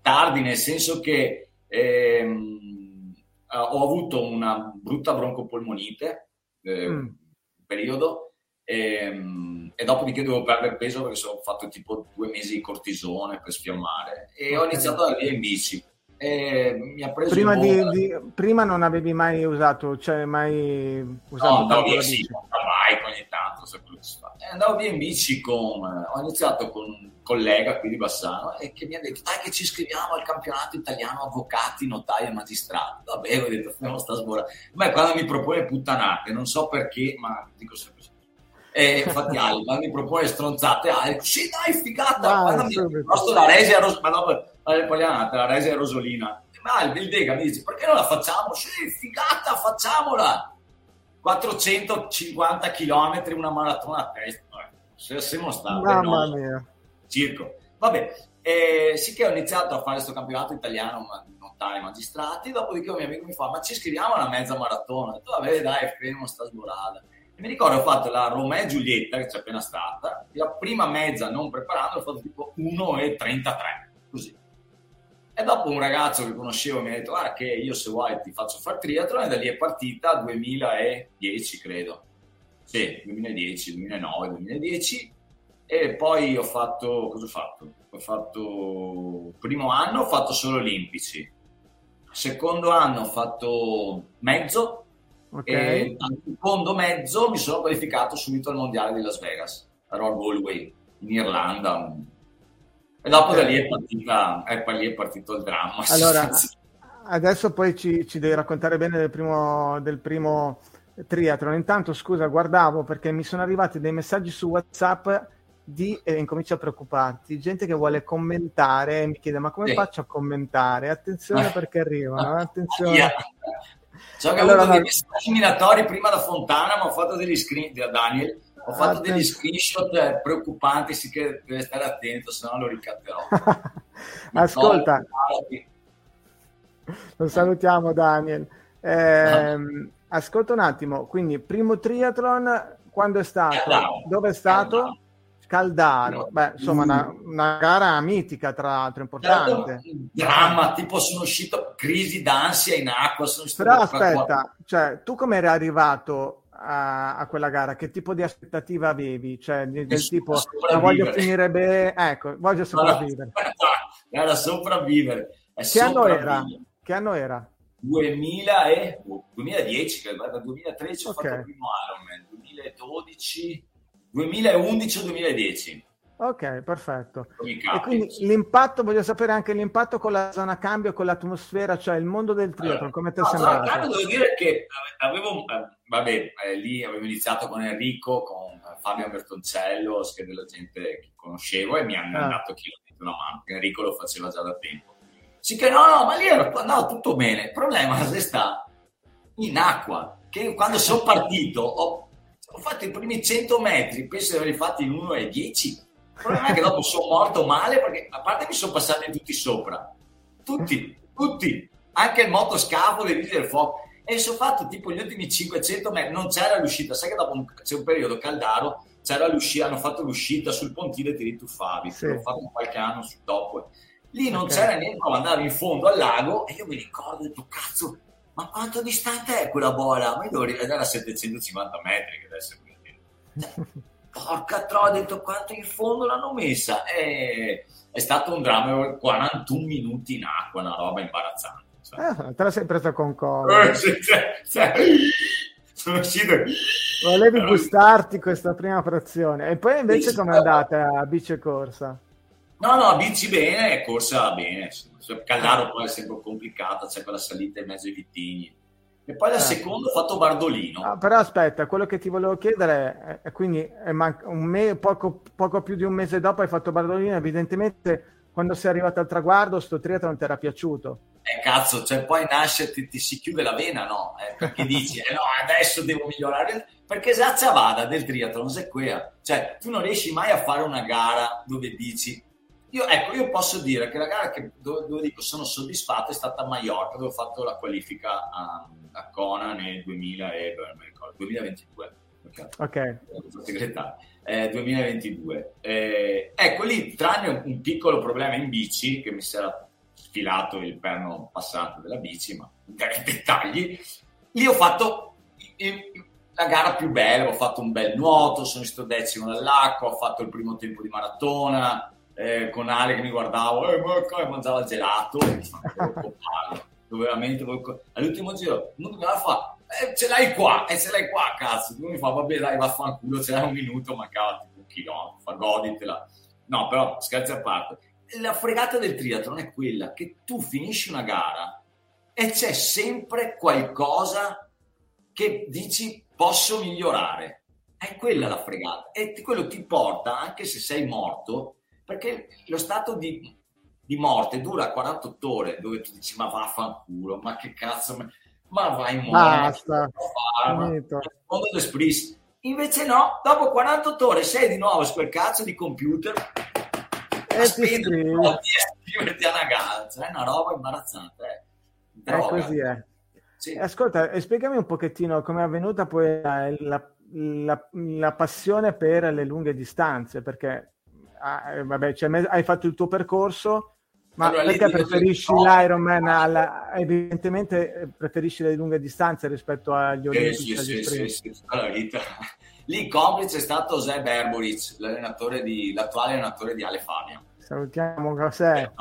tardi, nel senso che ehm, eh, ho avuto una brutta broncopolmonite, eh, Mm. un periodo, ehm, e dopodiché dovevo perdere peso perché sono fatto tipo due mesi di cortisone per sfiammare e ho Ok. iniziato a via in bici. E mi ha preso Prima, di, di- prima non avevi mai usato, cioè mai usato No, andavo via sì, bike ogni tanto, sai quello che si fa. E andavo via in bici con... Ho iniziato con un collega qui di Bassano e che mi ha detto dai che ci iscriviamo al campionato italiano avvocati, notai e magistrati. Vabbè, ho detto, fermo sta sbora. Ma quando mi propone puttanate, non so perché, ma dico sempre. E infatti Alba mi propone stronzate, ah, dico, sì dai figata, posto la Resia, Ros- ma dopo eh, parliamo della Resia Rosolina. Ma il Dega mi dice, perché non la facciamo? Sì, figata, facciamola! 450 km, una maratona a testa. Se siamo stati, Mamma no? mia. circo. Vabbè, E sì che ho iniziato a fare questo campionato italiano ma nottare magistrati, dopodiché un mio amico mi fa ma ci iscriviamo alla mezza maratona? Ho detto vabbè dai, fermo sta sborada. Mi ricordo ho fatto la Romeo e Giulietta che c'è appena stata, la prima mezza non preparando ho fatto tipo 1,33, così. E dopo un ragazzo che conoscevo mi ha detto guarda che io se vuoi ti faccio fare triathlon e da lì è partita 2010 credo. Sì, 2010, 2009, 2010 e poi ho fatto, cosa ho fatto? Ho fatto, primo anno ho fatto solo olimpici, secondo anno ho fatto mezzo Ok. e al secondo mezzo mi sono qualificato subito al mondiale di Las Vegas, a Roll Galway, in Irlanda. E dopo da lì è, partita, e poi lì è partito il dramma. Allora, adesso poi ci, ci devi raccontare bene del primo, del primo triathlon. Intanto, scusa, guardavo perché mi sono arrivati dei messaggi su WhatsApp di, e incomincio a preoccuparti, gente che vuole commentare e mi chiede ma come Sì. faccio a commentare? Attenzione perché arrivano, eh, attenzione. Che ho Allora, avuto dei no. messaggi minatori prima da Fontana, ma ho fatto degli screen da Daniel, ho fatto Atten- degli screenshot eh, preoccupanti, sì che deve stare attento, se no lo ricatterò. Ascolta, No, lo salutiamo Daniel. Ehm, ascolta un attimo, quindi primo triathlon, quando è stato? Dove è stato? Caldaro. Beh, insomma, una, una gara mitica, tra l'altro, importante. dramma, tipo sono uscito crisi d'ansia in acqua, sono Però aspetta, cioè, tu come eri arrivato a, a quella gara? Che tipo di aspettativa avevi? Cioè, del Nessuno, tipo, la voglio finire bene, ecco, voglio sopravvivere. Era sopravvivere. È Che anno era? Che anno era? 2000 e, oh, 2010, che guarda, 2013 ho Ok. fatto il primo Ironman, 2012, 2011 o 2010. Ok, perfetto. E quindi l'impatto, voglio sapere anche l'impatto con la zona cambio, con l'atmosfera, cioè il mondo del triathlon, come ti è sembrato? Zona Cambio devo dire che avevo, eh, vabbè, eh, lì avevo iniziato con Enrico, con Fabio Bertoncello, che della gente che conoscevo e mi hanno Ah. dato chiaramente una mano. Enrico lo faceva già da tempo. Sì che no, no, ma lì era no, tutto bene. Il problema è sta in acqua, che quando sono partito ho, ho fatto i primi 100 metri, penso di averli fatti in 1 e 10. Il problema è che dopo sono morto male perché a parte mi sono passati tutti sopra, tutti, tutti, anche il motoscafo dei vigili del fuoco. E sono fatto tipo gli ultimi 500 metri, non c'era l'uscita, sai che dopo un, c'è un periodo Caldaro, c'era l'uscita, hanno fatto l'uscita sul pontile e ti rituffavi, Sì. l'ho fatto qualche anno sul dopo. Lì non Ok. c'era niente, ma andavi in fondo al lago e io mi ricordo, ho detto, cazzo, ma quanto distante è quella bola? Ma io devo era a 750 metri che adesso è cioè, porca troia, ho detto quanto in fondo l'hanno messa e è stato un dramma avevo 41 minuti in acqua una roba imbarazzante cioè. Eh, te la sei presa con coda. Eh, sono uscito Volevi gustarti questa prima frazione. E poi invece com'è sì. andata a bici e corsa? No no bici bene corsa bene sì. Caldaro poi è sempre complicata c'è quella salita in mezzo ai vitigni e poi la Eh. seconda ho fatto Bardolino Ah, però aspetta, quello che ti volevo chiedere è, quindi è man- un me- poco, poco più di un mese dopo hai fatto Bardolino, evidentemente quando sei arrivato al traguardo sto triathlon ti era piaciuto. Eh cazzo, cioè poi nasce, ti, ti si chiude la vena, no? Eh, perché dici, eh no, adesso devo migliorare. Perché esatto vada del triathlon, se quella. Cioè, tu non riesci mai a fare una gara dove dici... Io, ecco, io posso dire che la gara che, dove, dove dico sono soddisfatto è stata a Mallorca, dove ho fatto la qualifica a, a Kona nel 2000 e, beh, non mi ricordo, 2022. perché- Ok, eh, 2022. Eh, ecco lì, tranne un, piccolo problema in bici, che mi si era sfilato il perno passante della bici, ma dettagli, lì ho fatto la gara più bella, ho fatto un bel nuoto, sono stato decimo nell'acqua, ho fatto il primo tempo di maratona, eh, con Ale che mi guardavo, eh, come mangiava il gelato, e. Dove veramente all'ultimo giro uno mi fa? Eh, ce l'hai qua e ce l'hai qua cazzo. Lui mi fa vabbè dai vaffanculo ce l'hai un minuto mancava tipo un chilometro fa goditela. No però scherzi a parte la fregata del triathlon è quella che tu finisci una gara e c'è sempre qualcosa che dici posso migliorare. È quella la fregata e quello ti porta anche se sei morto perché lo stato di, di morte dura 48 ore dove tu dici ma vaffanculo ma che cazzo ma, ma vai in Basta, finito. fondo invece no dopo 48 ore sei di nuovo su quel cazzo di computer E ti scrivi. iscriverti a una gara, cioè è una roba imbarazzante. Eh. È così, eh. Sì. Ascolta, e spiegami un pochettino come è avvenuta poi la, la- la- la passione per le lunghe distanze, perché ah, eh, vabbè, cioè, hai fatto il tuo percorso, ma Allora, perché preferisci l'Ironman? Alla, evidentemente eh, preferisci le lunghe distanze rispetto agli olimpici sì, agli sì, sì, sì, vita. Lì complice è stato José Berboric, l'allenatore di, l'attuale allenatore di Ale Fabio, Salutiamo José,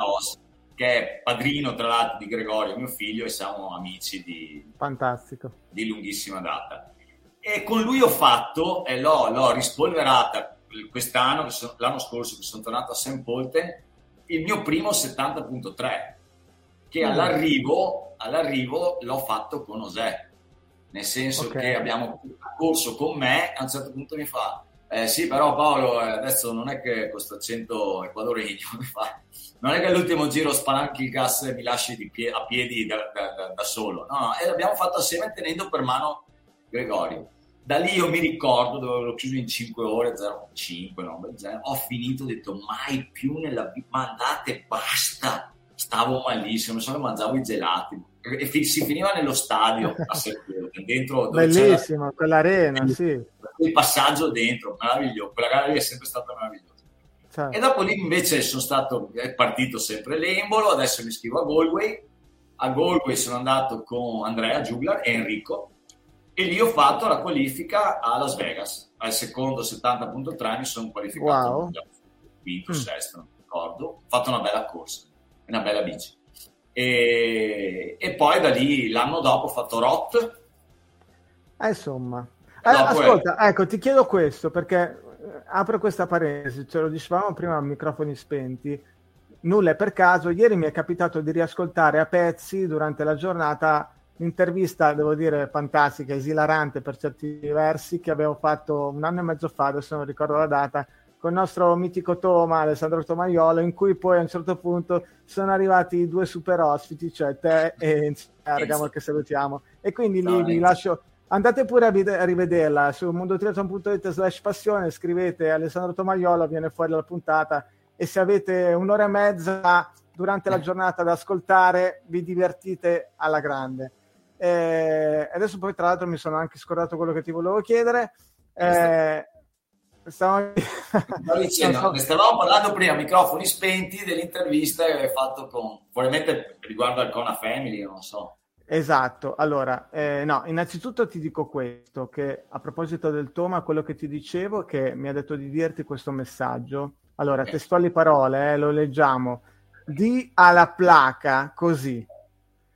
che è padrino tra l'altro di Gregorio, mio figlio, e siamo amici di, fantastico. di lunghissima data. E con lui ho fatto, e l'ho, l'ho rispolverata quest'anno, l'anno scorso che sono tornato a St. Polten, il mio primo 70.3, che Mm. all'arrivo, all'arrivo l'ho fatto con José, nel senso Ok. che abbiamo corso con me, a un certo punto mi fa, eh, sì però Paolo eh, adesso non è che questo accento equadoregno mi fa, non è che all'ultimo giro spalanchi il gas e mi lasci pie- a piedi da, da- da- da solo, no, no, e l'abbiamo fatto assieme tenendo per mano Gregorio. Da lì io mi ricordo dove l'ho chiuso in 5 ore, 0,5, no, ho finito, ho detto mai più nella vita, ma andate, basta, stavo malissimo, non so che mangiavo i gelati. E fi- si finiva nello stadio a Serpente, dentro dove c'era Bellissimo, quell'arena, sì. il passaggio dentro, meraviglioso, quella gara lì è sempre stata meravigliosa. Cioè, E dopo lì invece sono stato, è partito sempre l'Embolo, adesso mi iscrivo a Galway, a Galway sono andato con Andrea Giuglar e Enrico e lì ho fatto la qualifica a Las Vegas, al secondo 70.3 mi sono qualificato, Wow. quinto, Mm. sesto, non ricordo, ho fatto una bella corsa, una bella bici. E, e poi da lì l'anno dopo ho fatto Rot, Eh, insomma, Eh, dopo è- ascolta, ecco, ti chiedo questo perché eh, apro questa parentesi, ce lo dicevamo prima a microfoni spenti. Nulla è per caso, ieri mi è capitato di riascoltare a pezzi durante la giornata l'intervista, devo dire, fantastica, esilarante per certi versi, che avevo fatto un anno e mezzo fa, adesso non ricordo la data, con il nostro mitico Toma, Alessandro Tomaiolo, in cui poi a un certo punto sono arrivati i due super ospiti, cioè te e Enzo Bergamo, che salutiamo. E quindi lì vi lascio andate pure a, vide- a rivederla su mondotriathlon.it slash passione scrivete Alessandro Tomaiolo viene fuori la puntata e se avete un'ora e mezza durante la giornata da ascoltare vi divertite alla grande Eh, adesso poi tra l'altro mi sono anche scordato quello che ti volevo chiedere. Eh, stavo... Stavo dicendo, so- stavamo parlando prima, microfoni spenti, dell'intervista che hai fatto con, probabilmente riguardo al Kona Family, non so. Esatto, allora, eh, no, innanzitutto ti dico questo, che a proposito del Toma, quello che ti dicevo, che mi ha detto di dirti questo messaggio, allora, Ok. testuali parole, eh, lo leggiamo, di alla placa così,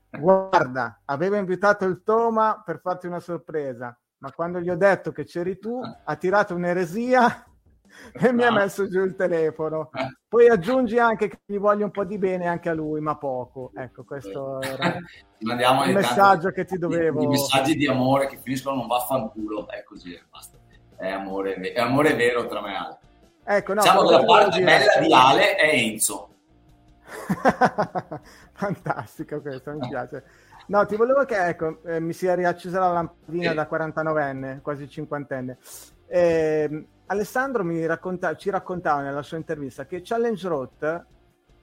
guarda, avevo invitato il Toma per farti una sorpresa, ma quando gli ho detto che c'eri tu, ha tirato un'eresia e mi ha No. messo giù il telefono. Poi aggiungi anche che gli voglio un po' di bene anche a lui, ma poco. Ecco, questo era tanto messaggio che ti dovevo. I messaggi di amore che finiscono non vaffanculo, è così, basta. È amore, è amore vero tra me e Ale. Ecco, no, diciamo che la parte bella di Ale è Enzo. Fantastico questo, mi piace. No, ti volevo che ecco, eh, mi sia riaccesa la lampadina da 49enne, quasi cinquantenne. Ehm, Alessandro mi racconta- ci raccontava nella sua intervista che Challenge Road,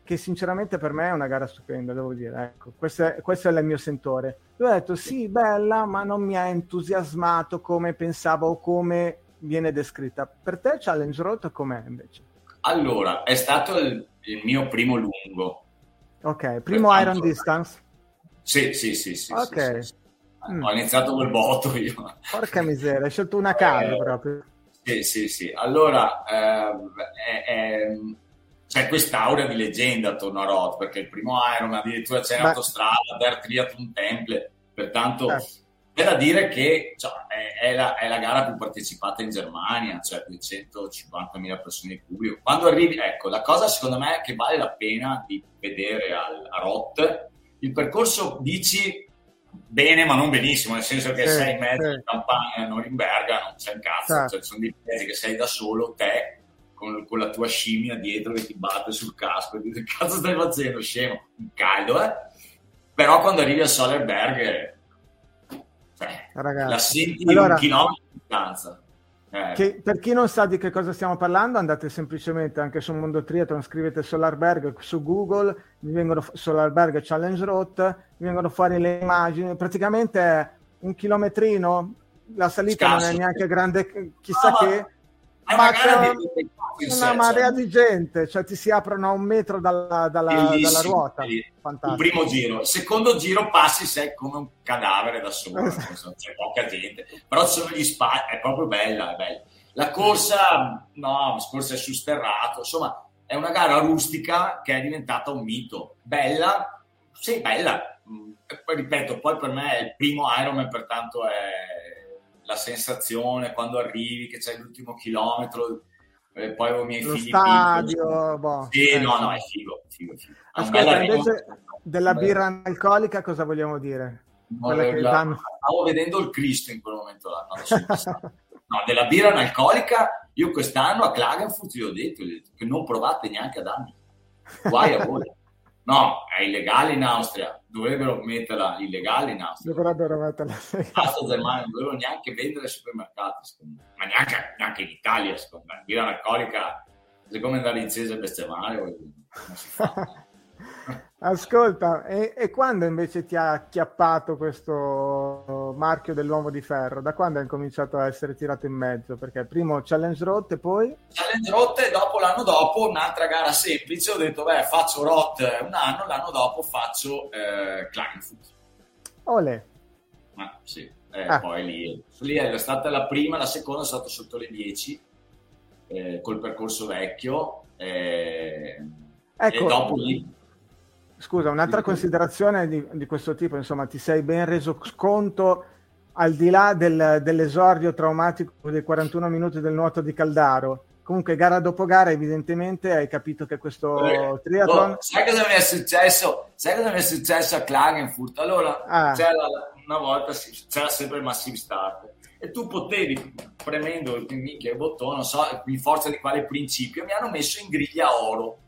che sinceramente per me è una gara stupenda, devo dire, ecco, questo è, questo è il mio sentore. Lui ha detto sì, bella, ma non mi ha entusiasmato come pensavo o come viene descritta. Per te Challenge Road com'è invece? Allora, è stato il, il mio primo lungo. Ok, primo Pertanto- Iron Distance. Sì, sì, sì, sì. Ok. sì, sì. Mm. Ho iniziato col botto io. Porca miseria, hai scelto una caso Eh, proprio. Sì, sì, sì. Allora, è- è- c'è quest'aura di leggenda attorno a Roth, perché il primo Iron addirittura c'è Beh. autostrada, Der Triathlon Temple, pertanto Eh. C'è da dire che cioè, è, è la, è la gara più partecipata in Germania, cioè 250.000 persone in pubblico. Quando arrivi, ecco, la cosa secondo me che vale la pena di vedere al, a Roth, il percorso dici bene ma non benissimo, nel senso che Sì, sei in mezzo sì. in campagna a Norimberga, non c'è un cazzo, Certo. cioè, sono dei pezzi che sei da solo, te, con, con la tua scimmia dietro che ti batte sul casco e dici cazzo stai facendo, scemo, caldo, eh? Però quando arrivi a Solerberg, cioè, Ragazzi, la senti allora- un chilometro di distanza. Eh. Che, per chi non sa di che cosa stiamo parlando, andate semplicemente anche su Mondo Triathlon, scrivete Solarberg su Google, vi vengono Solarberg Challenge Route, vi vengono fuori le immagini, praticamente è un chilometrino, la salita Scarso. non è neanche grande, chissà No, che, È ma c'è di- una cioè, marea di gente, cioè ti si aprono a un metro dalla, dalla- dalla ruota. Il primo giro, il secondo giro passi sei come un cadavere da solo, Esatto. c'è poca gente, però ci sono gli spazi, è proprio bella, è bella. La corsa, no, la corsa è su sterrato, insomma, è una gara rustica che è diventata un mito. Bella, sì, bella. Mm, poi ripeto, poi per me è il primo Ironman, pertanto è la sensazione quando arrivi che c'è l'ultimo chilometro, e poi ho i miei Lo figli stadio, piccoli. boh. Sì, Eh, no, no, è figo, figo, figo. Bel invece della birra analcolica cosa vogliamo dire? Che La- danno- Stavo vedendo il Cristo in quel momento là. No. No, della birra analcolica, io quest'anno a Klagenfurt vi ho detto, gli ho detto che non provate neanche a darmi. Guai a voi. No, è illegale in Austria. Dovrebbero metterla illegale in Austria. Dovrebbero metterla Basta Germania, non dovevano neanche vendere ai supermercati, secondo me. Ma neanche, neanche in Italia, secondo me. Birra analcolica, secondo me andare in Cese e bestemmiare, non si fa. Ascolta, e, e quando invece ti ha acchiappato questo marchio dell'uomo di ferro? Da quando hai cominciato a essere tirato in mezzo? Perché primo Challenge Road e poi... Challenge Rotte, dopo l'anno dopo un'altra gara semplice, ho detto beh faccio Rot un anno, l'anno dopo faccio eh, Klagenfurt. Ole, Ma sì, eh, Ah. poi lì, lì è stata la prima, la seconda è stato sotto le 10 eh, col percorso vecchio eh, Ecco. e dopo lì scusa, un'altra considerazione di, di questo tipo, insomma, ti sei ben reso conto al di là del- dell'esordio traumatico dei 41 minuti del nuoto di Caldaro. Comunque, gara dopo gara, evidentemente hai capito che questo Eh, triathlon... oh, sai cosa mi è successo? Sai cosa mi è successo a Klagenfurt? Allora, Ah. c'era una volta c'era sempre il massive start e tu potevi, premendo il, minchia, il bottone, non so in forza di quale principio, mi hanno messo in griglia oro.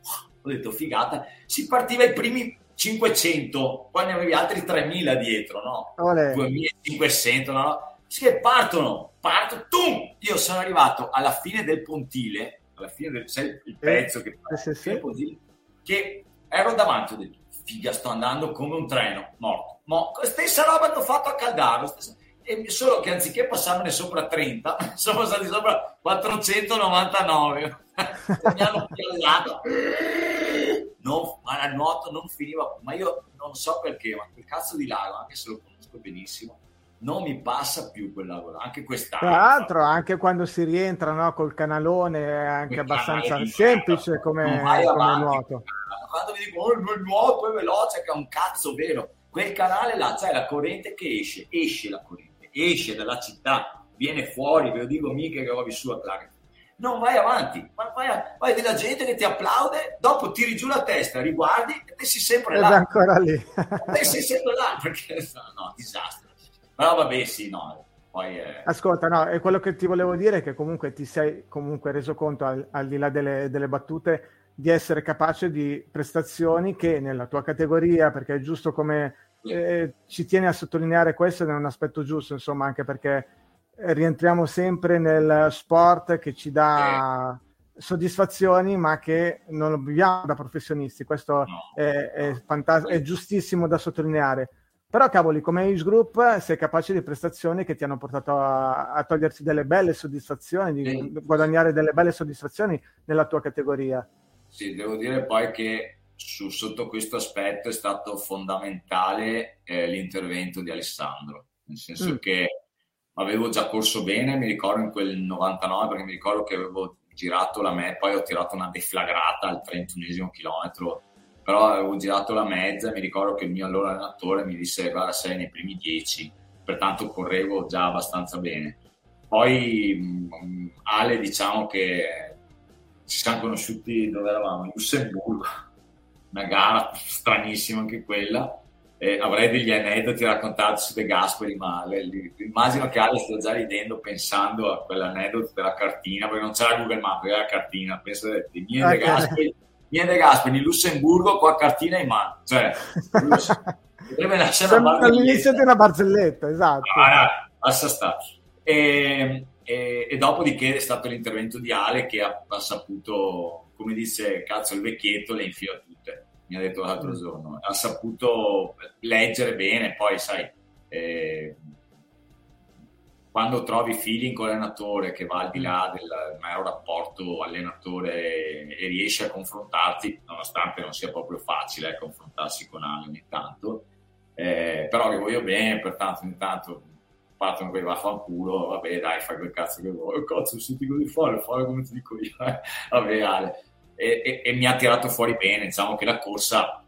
Ho detto figata, si partiva i primi 500, poi ne avevi altri 3000 dietro, no? Olè. 2500, no? Sì, partono, partono, tum! Io sono arrivato alla fine del pontile, alla fine del sai, il pezzo che, Sì, sì, pontile, che ero davanti, ho detto, figa, sto andando come un treno, morto. Mo, stessa roba che ho fatto a Caldaro, stessa- solo che anziché passarmene sopra 30, sono passati sopra 499. Mi hanno piallato. No, ma nuoto non finiva, ma io non so perché, ma quel cazzo di lago, anche se lo conosco benissimo, non mi passa più quel lago, là, anche quest'anno. Tra l'altro, anche quando si rientra no, col canalone è anche abbastanza semplice come, non come avanti. nuoto. Quando mi dicono oh, il nuoto è veloce, che è un cazzo vero, quel canale là c'è la corrente che esce, esce la corrente, esce dalla città, viene fuori, ve lo dico mica che ho vissuto a Clark. Non vai avanti, ma vai, a- vai della gente che ti applaude, dopo tiri giù la testa, riguardi e sei sempre Ed là. è ancora lì. Te sei sempre là perché no, disastro. Però vabbè, sì, no, poi è... Ascolta, no, e quello che ti volevo dire è che comunque ti sei comunque reso conto, al, al di là delle, delle battute, di essere capace di prestazioni che nella tua categoria, perché è giusto come eh, ci tieni a sottolineare questo ed è un aspetto giusto, insomma, anche perché eh, rientriamo sempre nel sport che ci dà soddisfazioni, ma che non lo viviamo da professionisti. Questo è, è fantas- è giustissimo da sottolineare. Però, cavoli, come age group sei capace di prestazioni che ti hanno portato a, a toglierti delle belle soddisfazioni, di guadagnare delle belle soddisfazioni nella tua categoria. Sì, devo dire poi che su- sotto questo aspetto è stato fondamentale eh, l'intervento di Alessandro, nel senso Mm. che avevo già corso bene, mi ricordo in quel 99, perché mi ricordo che avevo girato la mezza, poi ho tirato una deflagrata al 31esimo chilometro, però avevo girato la mezza e mi ricordo che il mio allora allenatore mi disse guarda sei nei primi 10, pertanto correvo già abbastanza bene. Poi mh, Ale diciamo che ci siamo conosciuti dove eravamo? In Lussemburgo, una gara stranissima anche quella. E avrei degli aneddoti da raccontarti su De Gasperi, ma le- li- immagino che Ale stia già ridendo pensando a quell'aneddoto della cartina, perché non c'era Google Maps, era la cartina. Penso di mie De Ok. Gasperi, mie De Gasperi in Lussemburgo con la cartina in mano. Cioè, potrebbe lasciare una all'inizio di una barzelletta, esatto. Ah, basta stare. E, e, e, dopodiché è stato l'intervento di Ale che ha, ha, saputo, come dice cazzo il vecchietto, le infila tutte, mi ha detto l'altro mm. giorno, ha saputo leggere bene, poi sai, eh, quando trovi feeling con l'allenatore che va al di là del mero rapporto allenatore e riesci a confrontarti, nonostante non sia proprio facile eh, confrontarsi con Ale ogni tanto, eh, però che voglio bene, pertanto ogni tanto partono quelli vaffanculo, vabbè dai fai quel cazzo che vuoi, oh, cazzo senti così fuori, fare come ti dico io, vabbè Ale. E, e, e, mi ha tirato fuori bene, diciamo che la corsa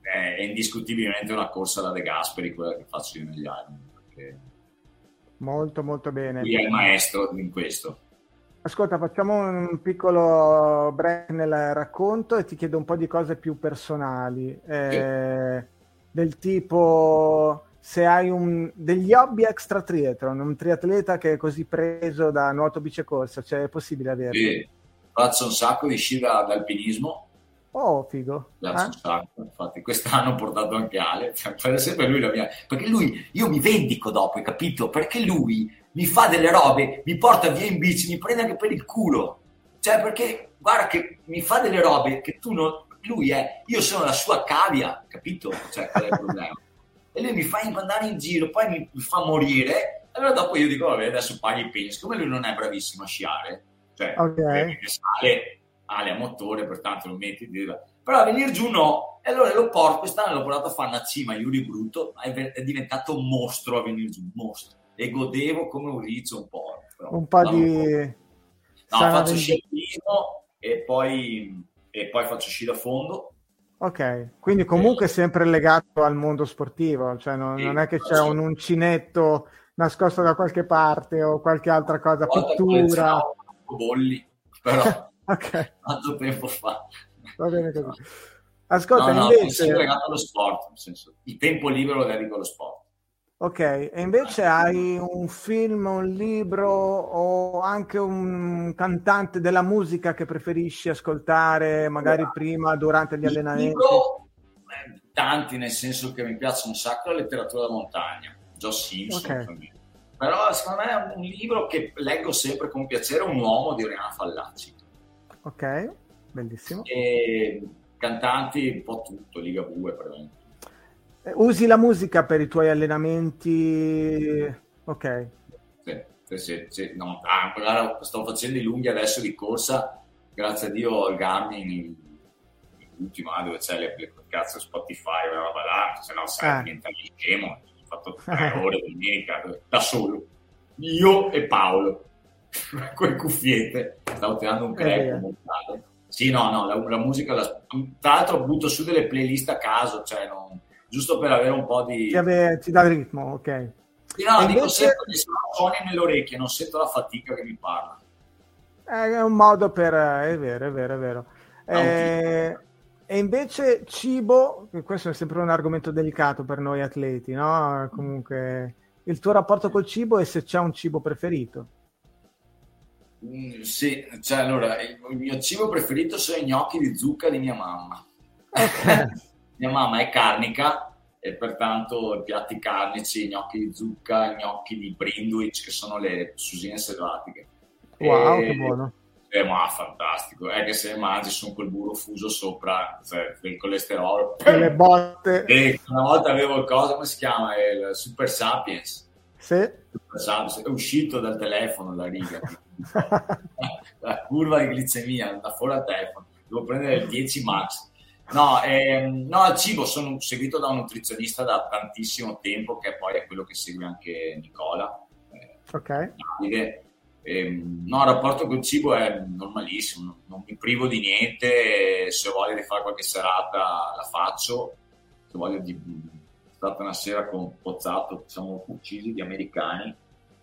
è indiscutibilmente una corsa da De Gasperi, quella che faccio io negli anni. Perché Molto, molto bene. Lui è il maestro in questo. Ascolta, facciamo un piccolo break nel racconto e ti chiedo un po' di cose più personali. Eh. Del tipo se hai un, degli hobby extra triathlon, un triatleta che è così preso da nuoto, bici corsa, cioè è possibile averlo? Sì. Faccio un sacco di sci d'alpinismo Oh, figo. Eh? Infatti, quest'anno ho portato anche Ale, cioè, per sempre lui la mia... Perché lui, io mi vendico dopo, hai capito? Perché lui mi fa delle robe, mi porta via in bici, mi prende anche per il culo. Cioè, perché, guarda che mi fa delle robe che tu non... Lui è, io sono la sua cavia, capito? Cioè, qual è il problema? e lui mi fa andare in giro, poi mi, fa morire, allora dopo io dico, vabbè, adesso paghi il penso. Siccome lui non è bravissimo a sciare, cioè, okay. sale ali a motore, pertanto lo metti però a venire giù no, e allora lo porto, quest'anno l'ho portato a fare una cima, Yuri Brutto, è, diventato un mostro a venire giù, un mostro, e godevo come un riccio un po'. Però, un po' di... No, faccio sci e poi, e poi faccio sci da fondo. Ok, quindi comunque sempre legato al mondo sportivo, cioè non, sì, non è che c'è un uncinetto nascosto da qualche parte o qualche altra cosa, pittura. Bolli, però ok. Tanto tempo fa. Va bene così. Ascolta, no, no, invece... è legato allo sport, nel senso, il tempo libero lo dedico allo sport. Ok, e invece hai un film, un libro o anche un cantante della musica che preferisci ascoltare magari prima, durante gli allenamenti? Libro, eh, tanti, nel senso che mi piace un sacco la letteratura da montagna, Joe Simpson. Okay. Però secondo me è un libro che leggo sempre con piacere, Un uomo di Oriana Fallaci. Ok, bellissimo. E cantanti, un po' tutto, Liga 2 praticamente. Eh, usi la musica per i tuoi allenamenti? Ok. Sì, sì, sì. sì. No, ah, sto facendo i lunghi adesso di corsa, grazie a Dio ho il Garmin l'ultimo dove c'è le, le cazzo Spotify la roba là, se no sai eh. diventa scemo. Fatto tre ore domenica da solo, io e Paolo con le cuffiette, stavo tirando un crepe eh, Sì, no, no, la, la musica, la, tra l'altro butto su delle playlist a caso, cioè non, giusto per avere un po' di... Ti, ave, ti dà il ritmo, ok. Sì, no, e dico invece... sempre che sono suoni nelle orecchie, non sento la fatica che mi parla. È un modo per... È vero, è vero, è vero. Eh, e invece cibo, questo è sempre un argomento delicato per noi atleti, no? Comunque, il tuo rapporto col cibo e se c'è un cibo preferito. Mm, sì, cioè allora il, mio cibo preferito sono i gnocchi di zucca di mia mamma. Okay. mia mamma è carnica e pertanto i piatti carnici, gnocchi di zucca, gnocchi di Brindwich che sono le susine selvatiche. Wow, e, che buono. Eh, ma fantastico, è che se mangi sono quel burro fuso sopra cioè, del colesterolo. E le botte. E una volta avevo il cosa, come si chiama? Il Super Sapiens. Sì. Super Sapiens. È uscito dal telefono la riga. la curva di glicemia da fuori al telefono, devo prendere il 10 max. No, ehm, no, al cibo sono seguito da un nutrizionista da tantissimo tempo, che poi è quello che segue anche Nicola. Eh, ok. Davide. Ehm, no, il rapporto col cibo è normalissimo, non, mi privo di niente, se ho voglia di fare qualche serata la faccio, se ho voglia di... È stata una sera con Pozzato, siamo uccisi di americani,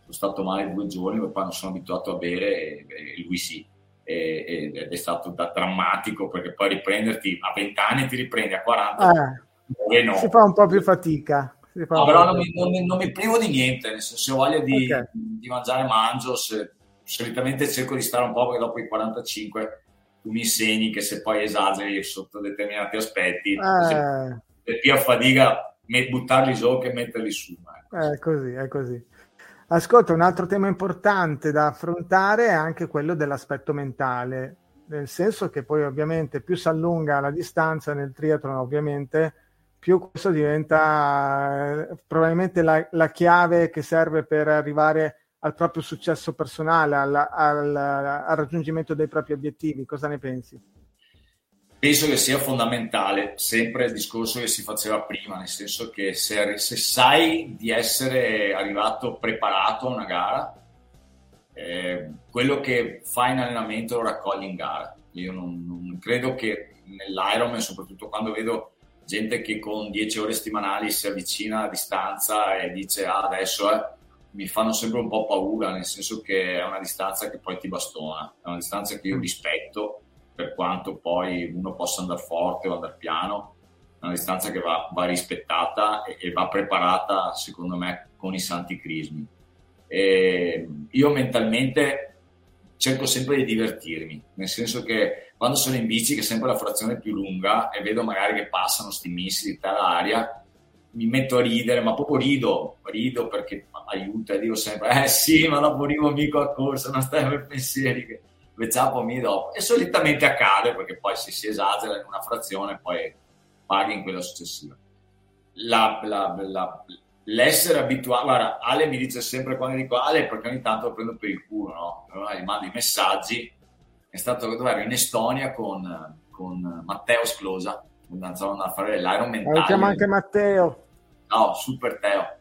sono stato male due giorni, poi non sono abituato a bere e, e lui sì. E, ed è stato da, drammatico perché poi riprenderti a 20 anni ti riprendi a 40 eh, no. si fa un po' più fatica no, però non mi, non, mi, non mi, privo di niente nel senso, se ho voglia di, okay. di mangiare mangio se, solitamente cerco di stare un po' perché dopo i 45 tu mi insegni che se poi esageri sotto determinati aspetti eh. è più a fatica buttarli giù che metterli su è così è così Ascolta, un altro tema importante da affrontare è anche quello dell'aspetto mentale, nel senso che poi ovviamente più si allunga la distanza nel triathlon, ovviamente più questo diventa eh, probabilmente la, la, chiave che serve per arrivare al proprio successo personale, al, al, al raggiungimento dei propri obiettivi. Cosa ne pensi? Penso che sia fondamentale sempre il discorso che si faceva prima, nel senso che se, se sai di essere arrivato preparato a una gara, eh, quello che fai in allenamento lo raccogli in gara. Io non, non credo che nell'Ironman, soprattutto quando vedo gente che con 10 ore settimanali si avvicina a distanza e dice ah, adesso eh, mi fanno sempre un po' paura, nel senso che è una distanza che poi ti bastona, è una distanza che io rispetto per quanto poi uno possa andare forte o andare piano, è una distanza che va, va rispettata e, e, va preparata, secondo me, con i santi crismi. E io mentalmente cerco sempre di divertirmi, nel senso che quando sono in bici, che è sempre la frazione più lunga, e vedo magari che passano sti missili di aria, mi metto a ridere, ma proprio rido, rido perché aiuta e dico sempre, eh sì, ma dopo arrivo mica a corsa, non stai per pensieri che mi dopo. E solitamente accade perché poi se si esagera in una frazione poi paghi in quella successiva. La, la, la, l'essere abituato, guarda, Ale mi dice sempre quando dico Ale perché ogni tanto lo prendo per il culo, no? Allora gli mando i messaggi. È stato dove ero in Estonia con, con Matteo Sclosa, andavano a fare l'Iron Man. Lo chiama anche Matteo. No, super Teo.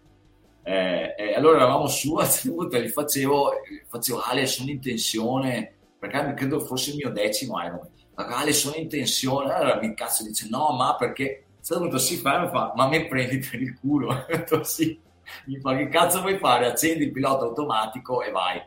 Eh, eh, allora eravamo su a Tenuta, gli facevo, facevo Ale, sono in tensione perché credo fosse il mio decimo Ironman. Ale sono in tensione, allora mi cazzo dice no, ma perché? Sono venuto si ferma e fa, ma mi prendi per il culo? Ho detto sì, mi fa che cazzo vuoi fare? Accendi il pilota automatico e vai.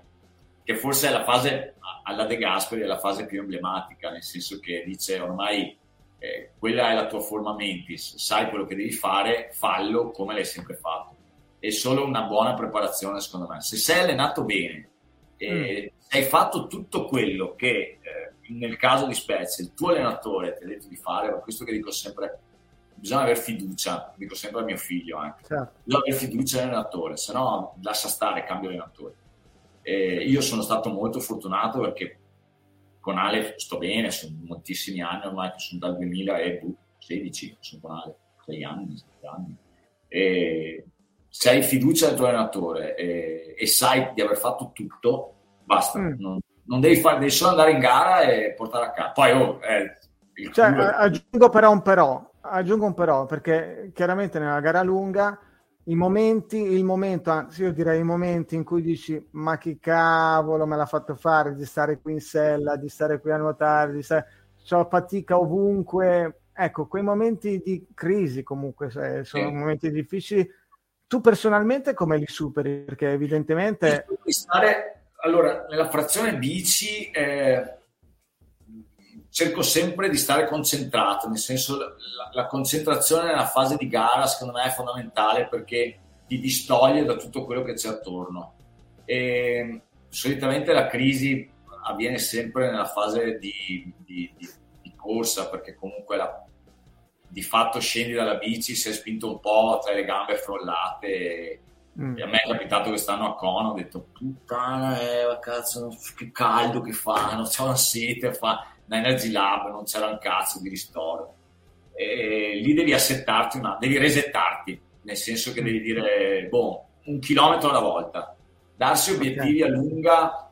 Che forse è la fase, alla De Gasperi è la fase più emblematica, nel senso che dice ormai eh, quella è la tua forma mentis, sai quello che devi fare, fallo come l'hai sempre fatto. È solo una buona preparazione secondo me. Se sei allenato bene, e mm. hai fatto tutto quello che eh, nel caso di Spezia il tuo allenatore ti ha detto di fare, per questo che dico sempre, bisogna avere fiducia, dico sempre a mio figlio anche, certo. bisogna avere fiducia nell'allenatore, se no lascia stare, cambia allenatore. E io sono stato molto fortunato perché con Ale sto bene, sono moltissimi anni ormai, sono dal 2016, sono con Ale, 6 anni, 7 anni. E se hai fiducia nel tuo allenatore e, e, sai di aver fatto tutto, basta. Mm. Non, non, devi, fare, devi solo andare in gara e portare a casa. Poi oh, eh, cioè, aggiungo però un però, aggiungo un però, perché chiaramente nella gara lunga i momenti, il momento, anzi io direi i momenti in cui dici ma che cavolo me l'ha fatto fare di stare qui in sella, di stare qui a nuotare, di stare, ho fatica ovunque, ecco, quei momenti di crisi comunque sono sì. momenti difficili tu personalmente come li superi? Perché evidentemente... Stare, allora, nella frazione bici eh, cerco sempre di stare concentrato, nel senso la, la, concentrazione nella fase di gara secondo me è fondamentale perché ti distoglie da tutto quello che c'è attorno. E, solitamente la crisi avviene sempre nella fase di, di, di, di corsa perché comunque la, di fatto scendi dalla bici, è spinto un po' tra le gambe frollate. Mm. E a me è capitato quest'anno a Cono, ho detto puttana, eh, cazzo, che caldo che fa, non c'è una sete, fa Energy Lab, non c'era un cazzo di ristoro. E lì devi assettarti, una, devi resettarti, nel senso che devi dire, boh, un chilometro alla volta. Darsi obiettivi a lunga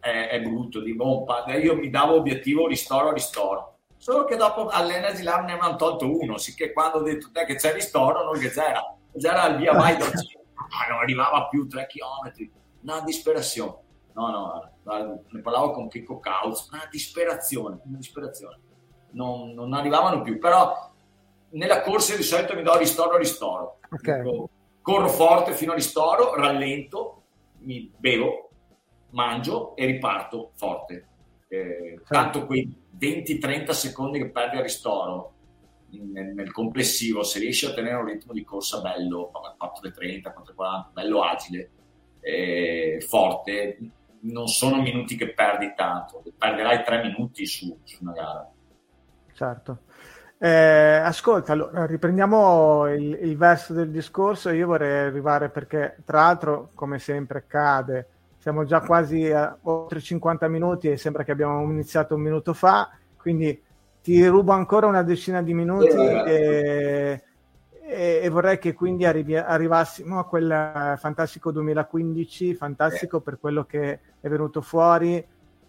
è, è brutto, di boh, io mi davo obiettivo ristoro ristoro Solo che dopo all'Energy Lab ne hanno tolto uno, sicché quando ho detto te che c'è ristoro, noi che c'era, c'era il via vai da non arrivava più 3 km, una disperazione. No, no, ne parlavo con Chicco Cauz, una disperazione, una disperazione. Non, non, arrivavano più, però nella corsa di solito mi do ristoro ristoro. Okay. Corro forte fino a ristoro, rallento, mi bevo, mangio e riparto forte. Eh, tanto quei 20-30 secondi che perdi a ristoro nel, nel, complessivo, se riesci a tenere un ritmo di corsa bello, 4,30, 4,40, bello agile, eh, forte, non sono minuti che perdi tanto, perderai 3 minuti su, su una gara. Certo. Eh, ascolta, allora, riprendiamo il, il, verso del discorso. Io vorrei arrivare perché, tra l'altro, come sempre accade, siamo già quasi a oltre 50 minuti e sembra che abbiamo iniziato un minuto fa, quindi ti rubo ancora una decina di minuti e, e, e vorrei che quindi arrivi, arrivassimo a quel fantastico 2015, fantastico per quello che è venuto fuori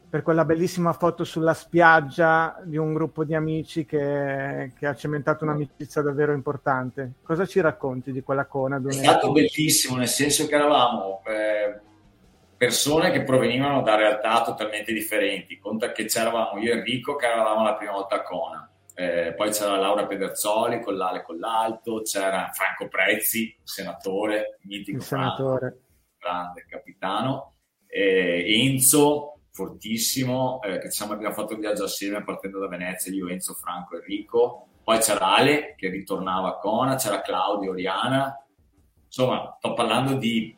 per quella bellissima foto sulla spiaggia di un gruppo di amici che, che ha cementato un'amicizia davvero importante. Cosa ci racconti di quella cona? È stato bellissimo, nel senso che eravamo eh, persone che provenivano da realtà totalmente differenti. Conta che c'eravamo io e Enrico che eravamo la prima volta a Cona. Eh, poi c'era Laura Pederzoli con l'Ale con l'Alto, c'era Franco Prezzi, senatore, mitico senatore. Grande capitano, eh, Enzo, fortissimo, eh, che diciamo abbiamo fatto il viaggio assieme partendo da Venezia, io, Enzo, Franco e Enrico. Poi c'era Ale che ritornava a Cona, c'era Claudio, Oriana. Insomma, sto parlando di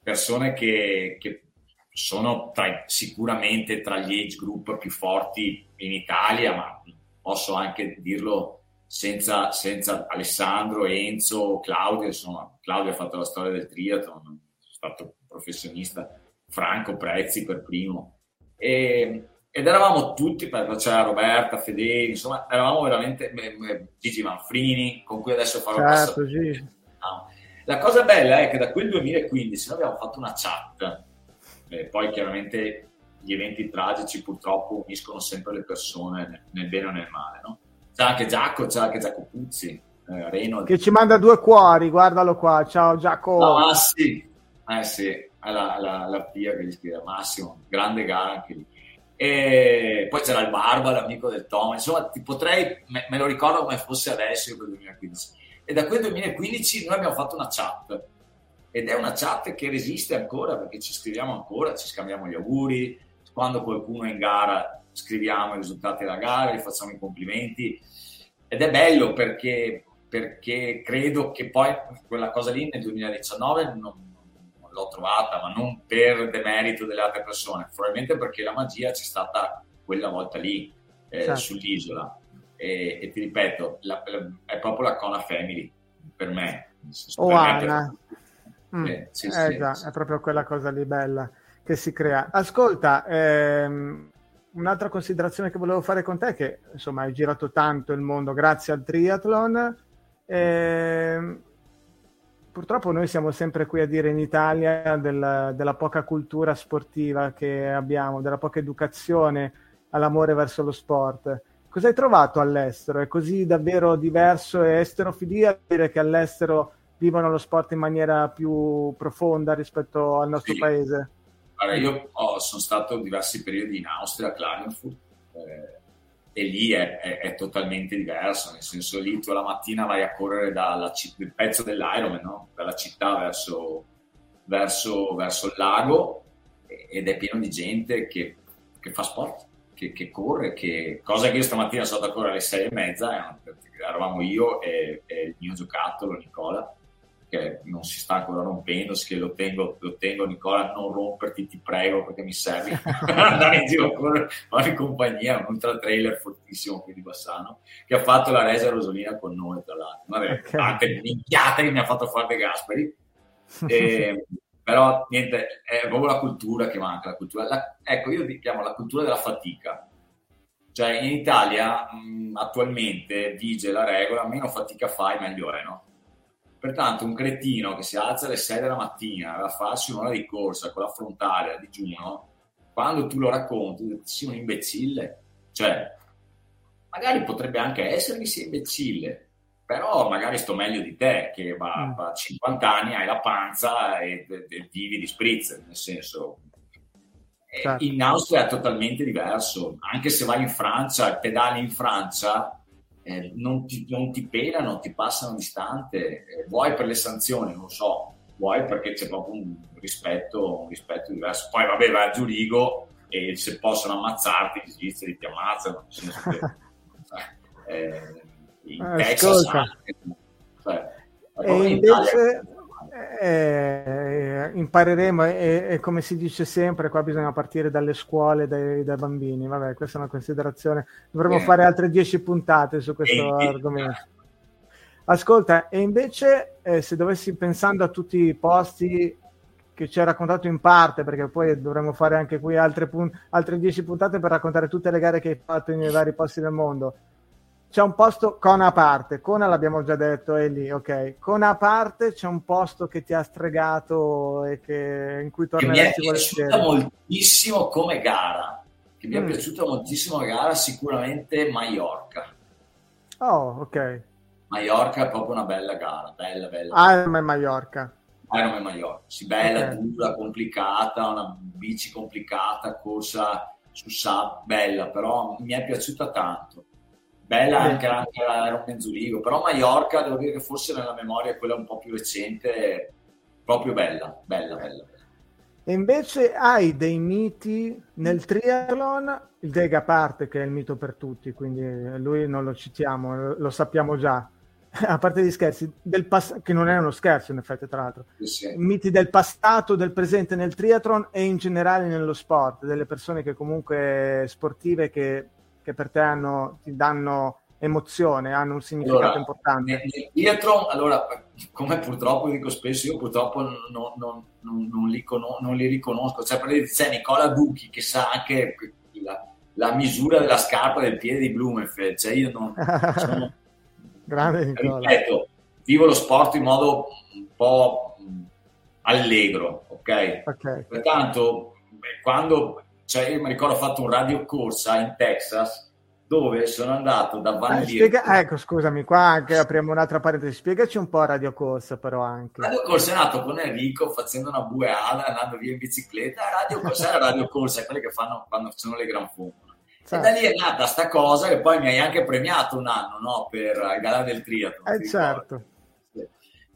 persone che, che sono tra, sicuramente tra gli age group più forti in Italia, ma posso anche dirlo senza, senza Alessandro, Enzo, Claudio. Insomma, Claudio ha fatto la storia del triathlon, è stato professionista. Franco Prezzi per primo. E, ed eravamo tutti, c'era Roberta, Fedeli, insomma, eravamo veramente Gigi Manfrini, con cui adesso farò certo, no. La cosa bella è che da quel 2015 noi abbiamo fatto una chat, e poi chiaramente gli eventi tragici purtroppo uniscono sempre le persone nel, bene o nel male, no? C'è anche Giacomo, c'è anche Giacomo Puzzi, eh, Reno. Che ci manda due cuori, guardalo qua, ciao Giacomo. No, ah sì, eh sì, la, la, la Pia che gli scrive Massimo, grande gara anche lì. E poi c'era il Barba, l'amico del Tom, insomma, ti potrei, me, me lo ricordo come fosse adesso quel 2015. E da quel 2015 noi abbiamo fatto una chat ed è una chat che resiste ancora perché ci scriviamo ancora, ci scambiamo gli auguri, quando qualcuno è in gara scriviamo i risultati della gara, gli facciamo i complimenti ed è bello perché, perché credo che poi quella cosa lì nel 2019 non, l'ho trovata, ma non per demerito delle altre persone, probabilmente perché la magia c'è stata quella volta lì eh, certo. sull'isola. E, e, ti ripeto, la, la, è proprio la Kona Family per me. O oh, Anna. Mm. Eh, sì, eh, sì, già, sì. è proprio quella cosa lì bella che si crea. Ascolta, ehm, un'altra considerazione che volevo fare con te è che insomma hai girato tanto il mondo grazie al triathlon. Ehm, purtroppo noi siamo sempre qui a dire in Italia del, della poca cultura sportiva che abbiamo, della poca educazione all'amore verso lo sport. Cosa hai trovato all'estero? È così davvero diverso e esterofilia dire che all'estero vivono lo sport in maniera più profonda rispetto al nostro sì. paese? Allora, io ho, sono stato diversi periodi in Austria, a Klagenfurt, eh, e lì è, è, è, totalmente diverso, nel senso lì tu la mattina vai a correre dal pezzo dell'Ironman, no? dalla città verso, verso, verso, il lago ed è pieno di gente che, che fa sport, che, che, corre, che, cosa che io stamattina sono andato a correre alle sei e mezza, eh, eravamo io e, e il mio giocattolo Nicola, che non si sta ancora rompendo, che lo tengo, lo tengo Nicola, non romperti, ti prego, perché mi serve andare in giro a fare in compagnia, un ultra trailer fortissimo qui di Bassano, che ha fatto la resa Rosolina con noi, tra l'altro. Vabbè, okay. tante minchiate che mi ha fatto fare De Gasperi. E, però niente, è proprio la cultura che manca, la cultura. La, ecco, io chiamo la cultura della fatica. Cioè, in Italia mh, attualmente vige la regola, meno fatica fai, meglio è, no? Pertanto un cretino che si alza alle 6 della mattina a farsi un'ora di corsa con la frontale a digiuno, quando tu lo racconti, sei un imbecille. Cioè, magari potrebbe anche essere che sia imbecille, però magari sto meglio di te che va, mm. a 50 anni, hai la panza e, e, e vivi di spritz, nel senso... Certo. In Austria è totalmente diverso, anche se vai in Francia, pedali in Francia, eh, non, ti, non, ti, penano, ti passano distante, eh, vuoi per le sanzioni, non so, vuoi perché c'è proprio un rispetto, un rispetto diverso. Poi vabbè, vai a Zurigo e se possono ammazzarti, gli svizzeri ti ammazzano, eh, in eh, Texas cioè, invece, Eh, impareremo e, e, come si dice sempre, qua bisogna partire dalle scuole, dai, dai bambini. Vabbè, questa è una considerazione. Dovremmo eh. fare altre dieci puntate su questo eh. argomento. Ascolta, e invece eh, se dovessi pensando a tutti i posti che ci hai raccontato in parte, perché poi dovremmo fare anche qui altre, pun- altre dieci puntate per raccontare tutte le gare che hai fatto nei vari posti del mondo c'è un posto Kona a parte, Kona l'abbiamo già detto, è lì, ok. Kona a parte c'è un posto che ti ha stregato e che, in cui torneresti Mi è piaciuta moltissimo come gara, che mi mm. è piaciuta moltissimo come gara, sicuramente Mallorca. Oh, ok. Mallorca è proprio una bella gara, bella, bella. Ironman Mallorca. Ironman Mallorca, sì, bella, okay. dura, complicata, una bici complicata, corsa su SAP, bella, però mi è piaciuta tanto bella anche, anche l'Ironman Zurigo, però Mallorca devo dire che forse nella memoria è quella un po' più recente, proprio bella, bella, bella. E invece hai dei miti nel triathlon, il Dega a parte che è il mito per tutti, quindi lui non lo citiamo, lo sappiamo già. A parte gli scherzi, del pass- che non è uno scherzo in effetti tra l'altro, sì. miti del passato, del presente nel triathlon e in generale nello sport, delle persone che comunque sportive che che per te hanno, ti danno emozione, hanno un significato allora, importante? Nel allora, come purtroppo dico spesso, io purtroppo non, non, non, non li, conos- li, riconosco. Cioè, per dire, c'è Nicola Ducchi che sa anche la, la, misura della scarpa del piede di Blumenfeld. Cioè, io non... Sono, Grande Nicola. Ripeto, vivo lo sport in modo un po' allegro, ok? okay. Pertanto, quando cioè, io mi ricordo ho fatto un radio corsa in Texas dove sono andato da Van eh, spiega... Ecco, scusami, qua anche apriamo un'altra parentesi. Spiegaci un po' Radio Corsa, però anche. Radio Corsa è nato con Enrico facendo una bueada, andando via in bicicletta. Radio Corsa era Radio Corsa, quelle che fanno quando ci sono le gran fumone. Certo. E da lì è nata sta cosa che poi mi hai anche premiato un anno no? per il gara del triathlon. Eh, certo.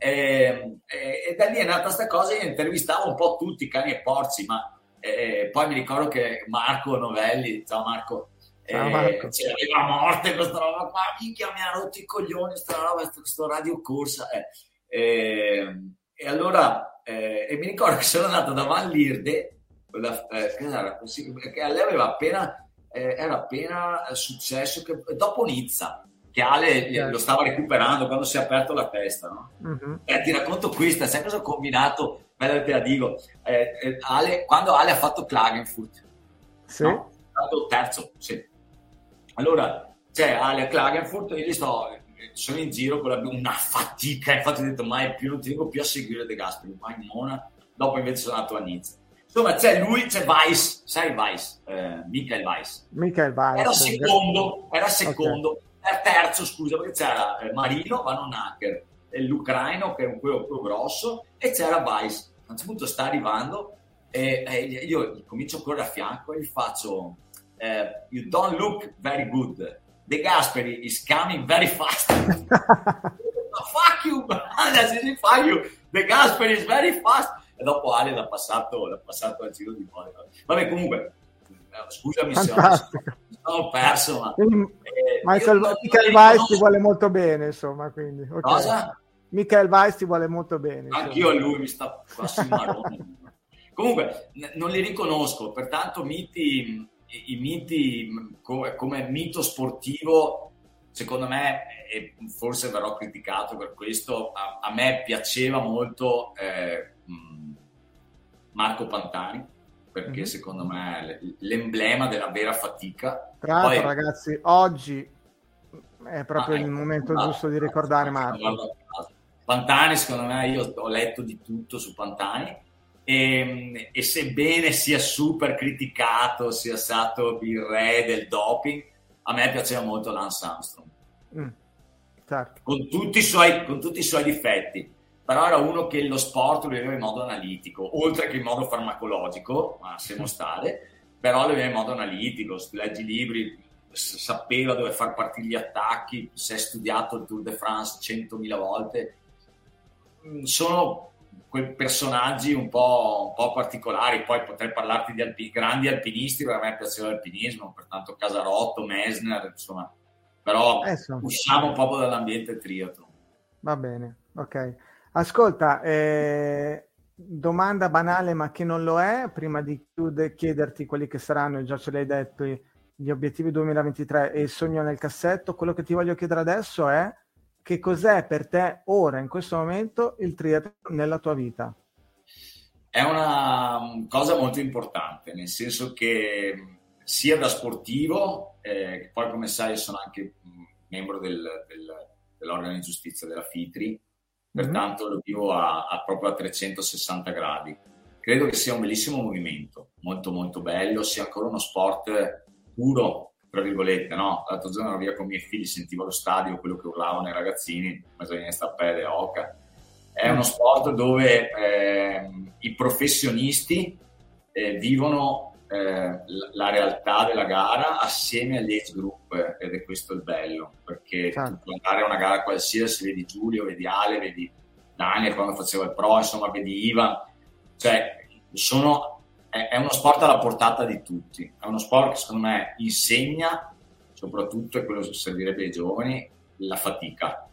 E, e, e, da lì è nata sta cosa io intervistavo un po' tutti, cani e porci, ma e poi mi ricordo che Marco Novelli, ciao Marco, ciao Marco. Eh, c'era morte questa roba qua, minchia mi ha rotto i coglioni questa roba, questo radio corsa. Eh. E, e, allora, eh, e mi ricordo che sono andato da Van Lirde, quella, eh, che a lei aveva appena, eh, era appena successo, che, dopo Nizza, che Ale certo. lo stava recuperando quando si è aperto la testa. No? Uh-huh. Eh, ti racconto questa, sai cosa ho combinato? Bella te la dico. Eh, eh, Ale, quando Ale ha fatto Klagenfurt, sì. no? è stato terzo, sì. Allora, c'è Ale a Klagenfurt e io sto, sono in giro con la, una fatica, infatti ho detto mai più, non ti dico più a seguire De Gasperi, mai in Mona, dopo invece sono andato a Nizza. Insomma, c'è lui, c'è Weiss, sai Weiss, eh, Michael Weiss. Michael Weiss. Era secondo, era secondo. Okay terzo, scusa, perché c'era eh, Marino, Vanonaker, l'ucraino che è quello più grosso, e c'era Weiss. A un certo punto sta arrivando e, e io comincio a correre a fianco e gli faccio eh, You don't look very good. De Gasperi is coming very fast. fuck you, fuck you. De Gasperi is very fast. E dopo Ale l'ha passato, l'ha passato al giro di poi. Vabbè, comunque, scusami Fantastico. se ho perso, ma... Eh, Michael, Michael Weiss ti vuole molto bene, insomma, quindi... Okay. Cosa? Michael Weiss ti vuole molto bene. Anch'io a lui mi sta passando Comunque, n- non li riconosco, pertanto miti, i, i miti co- come mito sportivo, secondo me, e forse verrò criticato per questo, a, a me piaceva molto eh, Marco Pantani perché mm-hmm. secondo me è l'emblema della vera fatica. Tra l'altro, Poi, ragazzi, oggi è proprio ah, il ecco, momento ah, giusto di ricordare Marco. Pantani, secondo me, io ho letto di tutto su Pantani e, e sebbene sia super criticato, sia stato il re del doping, a me piaceva molto Lance Armstrong. Mm, certo. con, tutti suoi, con tutti i suoi difetti però era uno che lo sport lo vedeva in modo analitico, oltre che in modo farmacologico, ma lasciamo stare, però lo vedeva in modo analitico, leggi libri, sapeva dove far partire gli attacchi, si è studiato il Tour de France 100.000 volte. Mm, sono quei personaggi un po', un po', particolari, poi potrei parlarti di alpi, grandi alpinisti, perché a me piaceva l'alpinismo, pertanto Casarotto, Mesner, insomma, però eh, usciamo proprio dall'ambiente triathlon. Va bene, ok. Ascolta, eh, domanda banale ma che non lo è, prima di chiederti quelli che saranno, già ce l'hai detto, gli obiettivi 2023 e il sogno nel cassetto, quello che ti voglio chiedere adesso è che cos'è per te ora, in questo momento, il triathlon nella tua vita? È una cosa molto importante, nel senso che sia da sportivo, eh, poi come sai sono anche membro del, del, dell'organo di giustizia della FITRI, pertanto mm-hmm. lo vivo a, a, proprio a 360 gradi. Credo che sia un bellissimo movimento, molto molto bello, sia ancora uno sport puro, tra virgolette, no? L'altro giorno ero via con i miei figli, sentivo allo stadio quello che urlavano i ragazzini, bisogna sta pelle oca. È uno sport dove eh, i professionisti eh, vivono eh, la realtà della gara assieme agli age group ed è questo il bello perché certo. tu andare a una gara qualsiasi vedi Giulio, vedi Ale, vedi Daniel quando faceva il pro insomma vedi Ivan. Cioè sono, è, è, uno sport alla portata di tutti. È uno sport che secondo me insegna soprattutto e quello che servirebbe ai giovani la fatica.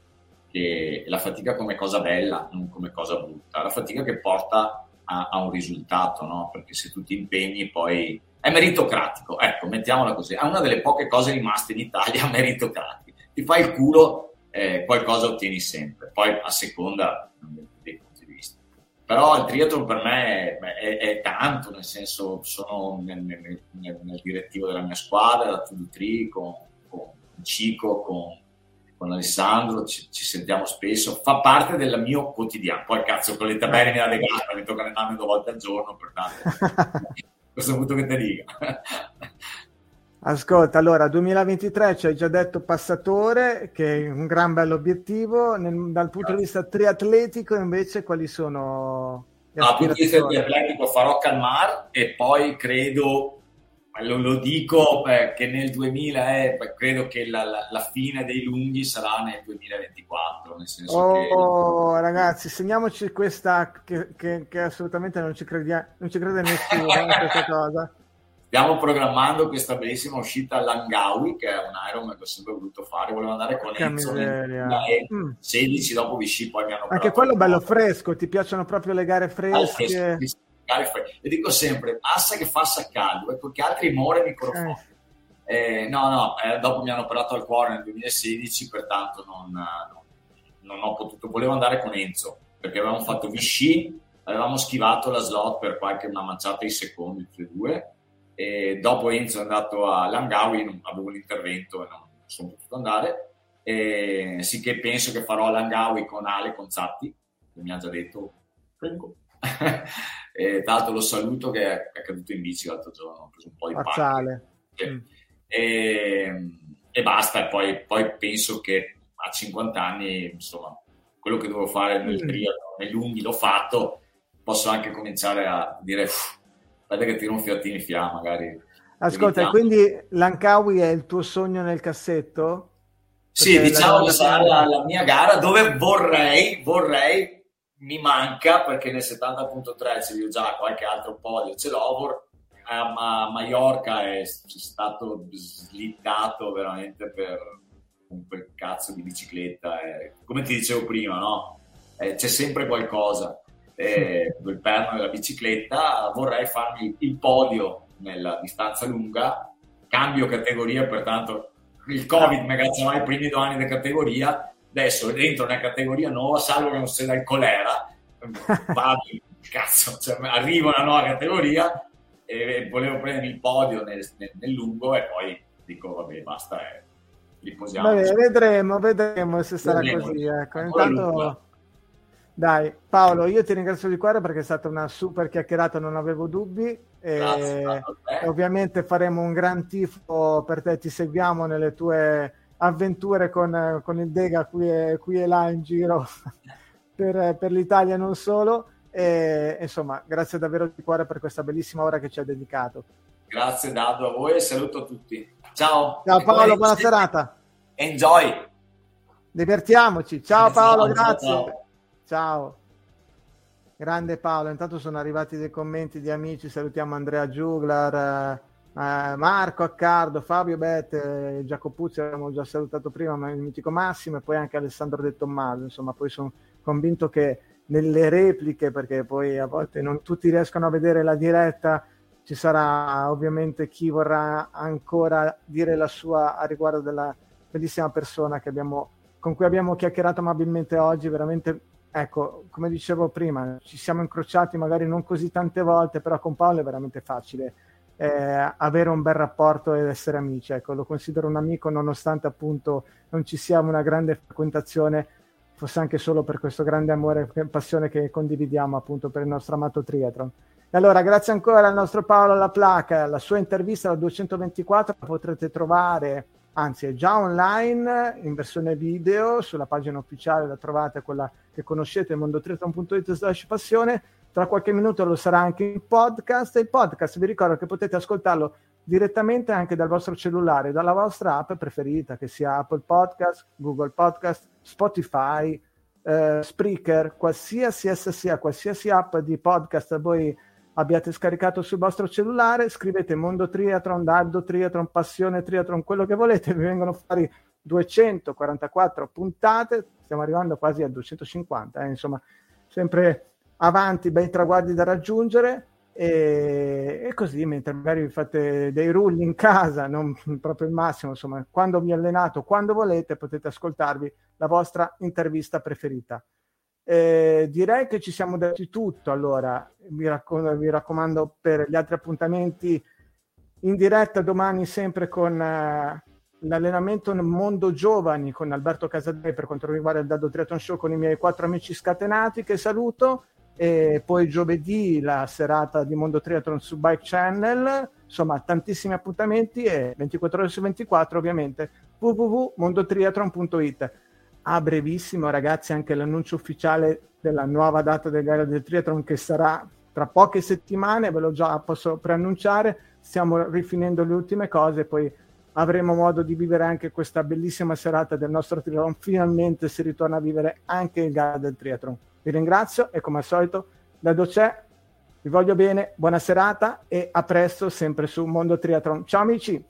Che, la fatica come cosa bella non come cosa brutta. La fatica che porta a, a un risultato, no? perché se tu ti impegni poi è meritocratico, ecco, mettiamola così, è una delle poche cose rimaste in Italia meritocratiche, ti fai il culo, eh, qualcosa ottieni sempre, poi a seconda dei punti di vista. Però il triathlon per me è, è, è tanto, nel senso sono nel, nel, nel, nel, direttivo della mia squadra, da Tudutri, con, con Cico, con con Alessandro, ci, ci, sentiamo spesso, fa parte del mio quotidiano. Poi cazzo, con le tabelle nella legata mi tocca allenarmi due volte al giorno, pertanto questo punto che te dica. Ascolta, allora 2023 ci hai già detto passatore, che è un gran bello obiettivo. Nel, dal punto di vista triatletico, invece, quali sono? Dal punto di vista triatletico farò Calmar e poi credo lo, lo dico che nel 2000 è, credo che la, la, la, fine dei lunghi sarà nel 2024. Nel senso oh, che... ragazzi, segniamoci questa che, che, che assolutamente non ci, credia, non ci crede nessuno questa cosa. Stiamo programmando questa bellissima uscita a Langawi, che è un Ironman che ho sempre voluto fare. Volevo andare con Enzo nel 2016, mm. dopo Vichy poi mi hanno Anche quello bello fresco, ti piacciono proprio le gare fresche? Ah, fresco, e dico sempre, basta che faccia caldo, ecco che altri muore il microfono. Eh. Eh, no, no, eh, dopo mi hanno operato al cuore nel 2016, pertanto non, non, non, ho potuto, volevo andare con Enzo, perché avevamo fatto Vichy, avevamo schivato la slot per qualche una manciata di secondi, tutti e due, e dopo Enzo è andato a Langawi, avevo l'intervento e non sono potuto andare, e sì che penso che farò Langawi con Ale Conzatti, che mi ha già detto, prego e, tra l'altro lo saluto che è, è caduto in bici l'altro giorno, ho preso un po' di. Mm. E, e, basta, e poi, poi, penso che a 50 anni, insomma, quello che devo fare nel mm. triathlon, nei lunghi l'ho fatto, posso anche cominciare a dire, aspetta che tiro un fiattino in fiamma magari. Ascolta, quindi l'Ankawi è il tuo sogno nel cassetto? Perché sì, diciamo che sarà la, la, mia gara dove vorrei, vorrei mi manca perché nel 70.3 ce li ho già qualche altro podio, ce l'ho, a Mallorca è stato slittato veramente per un cazzo di bicicletta, e, come ti dicevo prima, no? Eh, c'è sempre qualcosa. Eh, il perno della bicicletta, vorrei farmi il podio nella distanza lunga, cambio categoria, pertanto il Covid mi agganciava i primi due anni di categoria, adesso dentro una categoria nuova, salvo che non sia dal colera, vado, cazzo, cioè, arrivo una nuova categoria e volevo prendere il podio nel, nel, nel lungo e poi dico vabbè basta e riposiamo. Vabbè, vedremo, vedremo se sarà vedremo, così. Ecco. Intanto... Dai, Paolo, io ti ringrazio di cuore perché è stata una super chiacchierata, non avevo dubbi. E, e ovviamente faremo un gran tifo per te, ti seguiamo nelle tue avventure con, con il Dega qui e, qui e là in giro per, per l'Italia non solo. E, insomma, grazie davvero di cuore per questa bellissima ora che ci ha dedicato. Grazie Dado a voi e saluto a tutti. Ciao. Ciao Paolo, buona serata. Enjoy. Divertiamoci. Ciao Paolo, grazie. Ciao. ciao. Grande Paolo, intanto sono arrivati dei commenti di amici, salutiamo Andrea Giuglar, eh, Marco Accardo, Fabio Bette, eh, Giacopuzzi abbiamo già salutato prima, ma il mitico Massimo e poi anche Alessandro De Tommaso, insomma poi sono convinto che nelle repliche, perché poi a volte non tutti riescono a vedere la diretta, ci sarà ovviamente chi vorrà ancora dire la sua a riguardo della bellissima persona abbiamo, con cui abbiamo chiacchierato amabilmente oggi, veramente, ecco, come dicevo prima, ci siamo incrociati magari non così tante volte, però con Paolo è veramente facile eh, avere un bel rapporto ed essere amici, ecco, lo considero un amico nonostante appunto non ci sia una grande frequentazione fosse anche solo per questo grande amore e passione che condividiamo appunto per il nostro amato triathlon. E allora, grazie ancora al nostro Paolo La Placa, la sua intervista alla 224 la potrete trovare, anzi è già online in versione video, sulla pagina ufficiale la trovate, quella che conoscete, mondotriathlon.it slash passione, tra qualche minuto lo sarà anche in podcast. E il podcast vi ricordo che potete ascoltarlo direttamente anche dal vostro cellulare, dalla vostra app preferita, che sia Apple Podcast, Google Podcast, Spotify, eh, Spreaker, qualsiasi essa sia, qualsiasi app di podcast voi abbiate scaricato sul vostro cellulare, scrivete Mondo Triathlon, Dardo Triathlon, Passione Triathlon, quello che volete, vi vengono fuori 244 puntate, stiamo arrivando quasi a 250, eh, insomma, sempre avanti, bei traguardi da raggiungere e, e, così mentre magari vi fate dei rulli in casa, non proprio il massimo, insomma, quando vi allenato, quando volete, potete ascoltarvi la vostra intervista preferita. Eh, direi che ci siamo detti tutto, allora vi raccomando, vi raccomando per gli altri appuntamenti in diretta domani sempre con eh, l'allenamento mondo giovani con Alberto Casadei per quanto riguarda il Dado Triathlon Show con i miei quattro amici scatenati che saluto e poi giovedì la serata di Mondo Triathlon su Bike Channel, insomma tantissimi appuntamenti e 24 ore su 24 ovviamente www.mondotriathlon.it. A brevissimo ragazzi anche l'annuncio ufficiale della nuova data del gara del triathlon che sarà tra poche settimane, ve lo già posso preannunciare, stiamo rifinendo le ultime cose, poi avremo modo di vivere anche questa bellissima serata del nostro triathlon, finalmente si ritorna a vivere anche il gara del triathlon. Vi ringrazio e come al solito da Docè vi voglio bene, buona serata e a presto sempre su Mondo Triathlon. Ciao amici!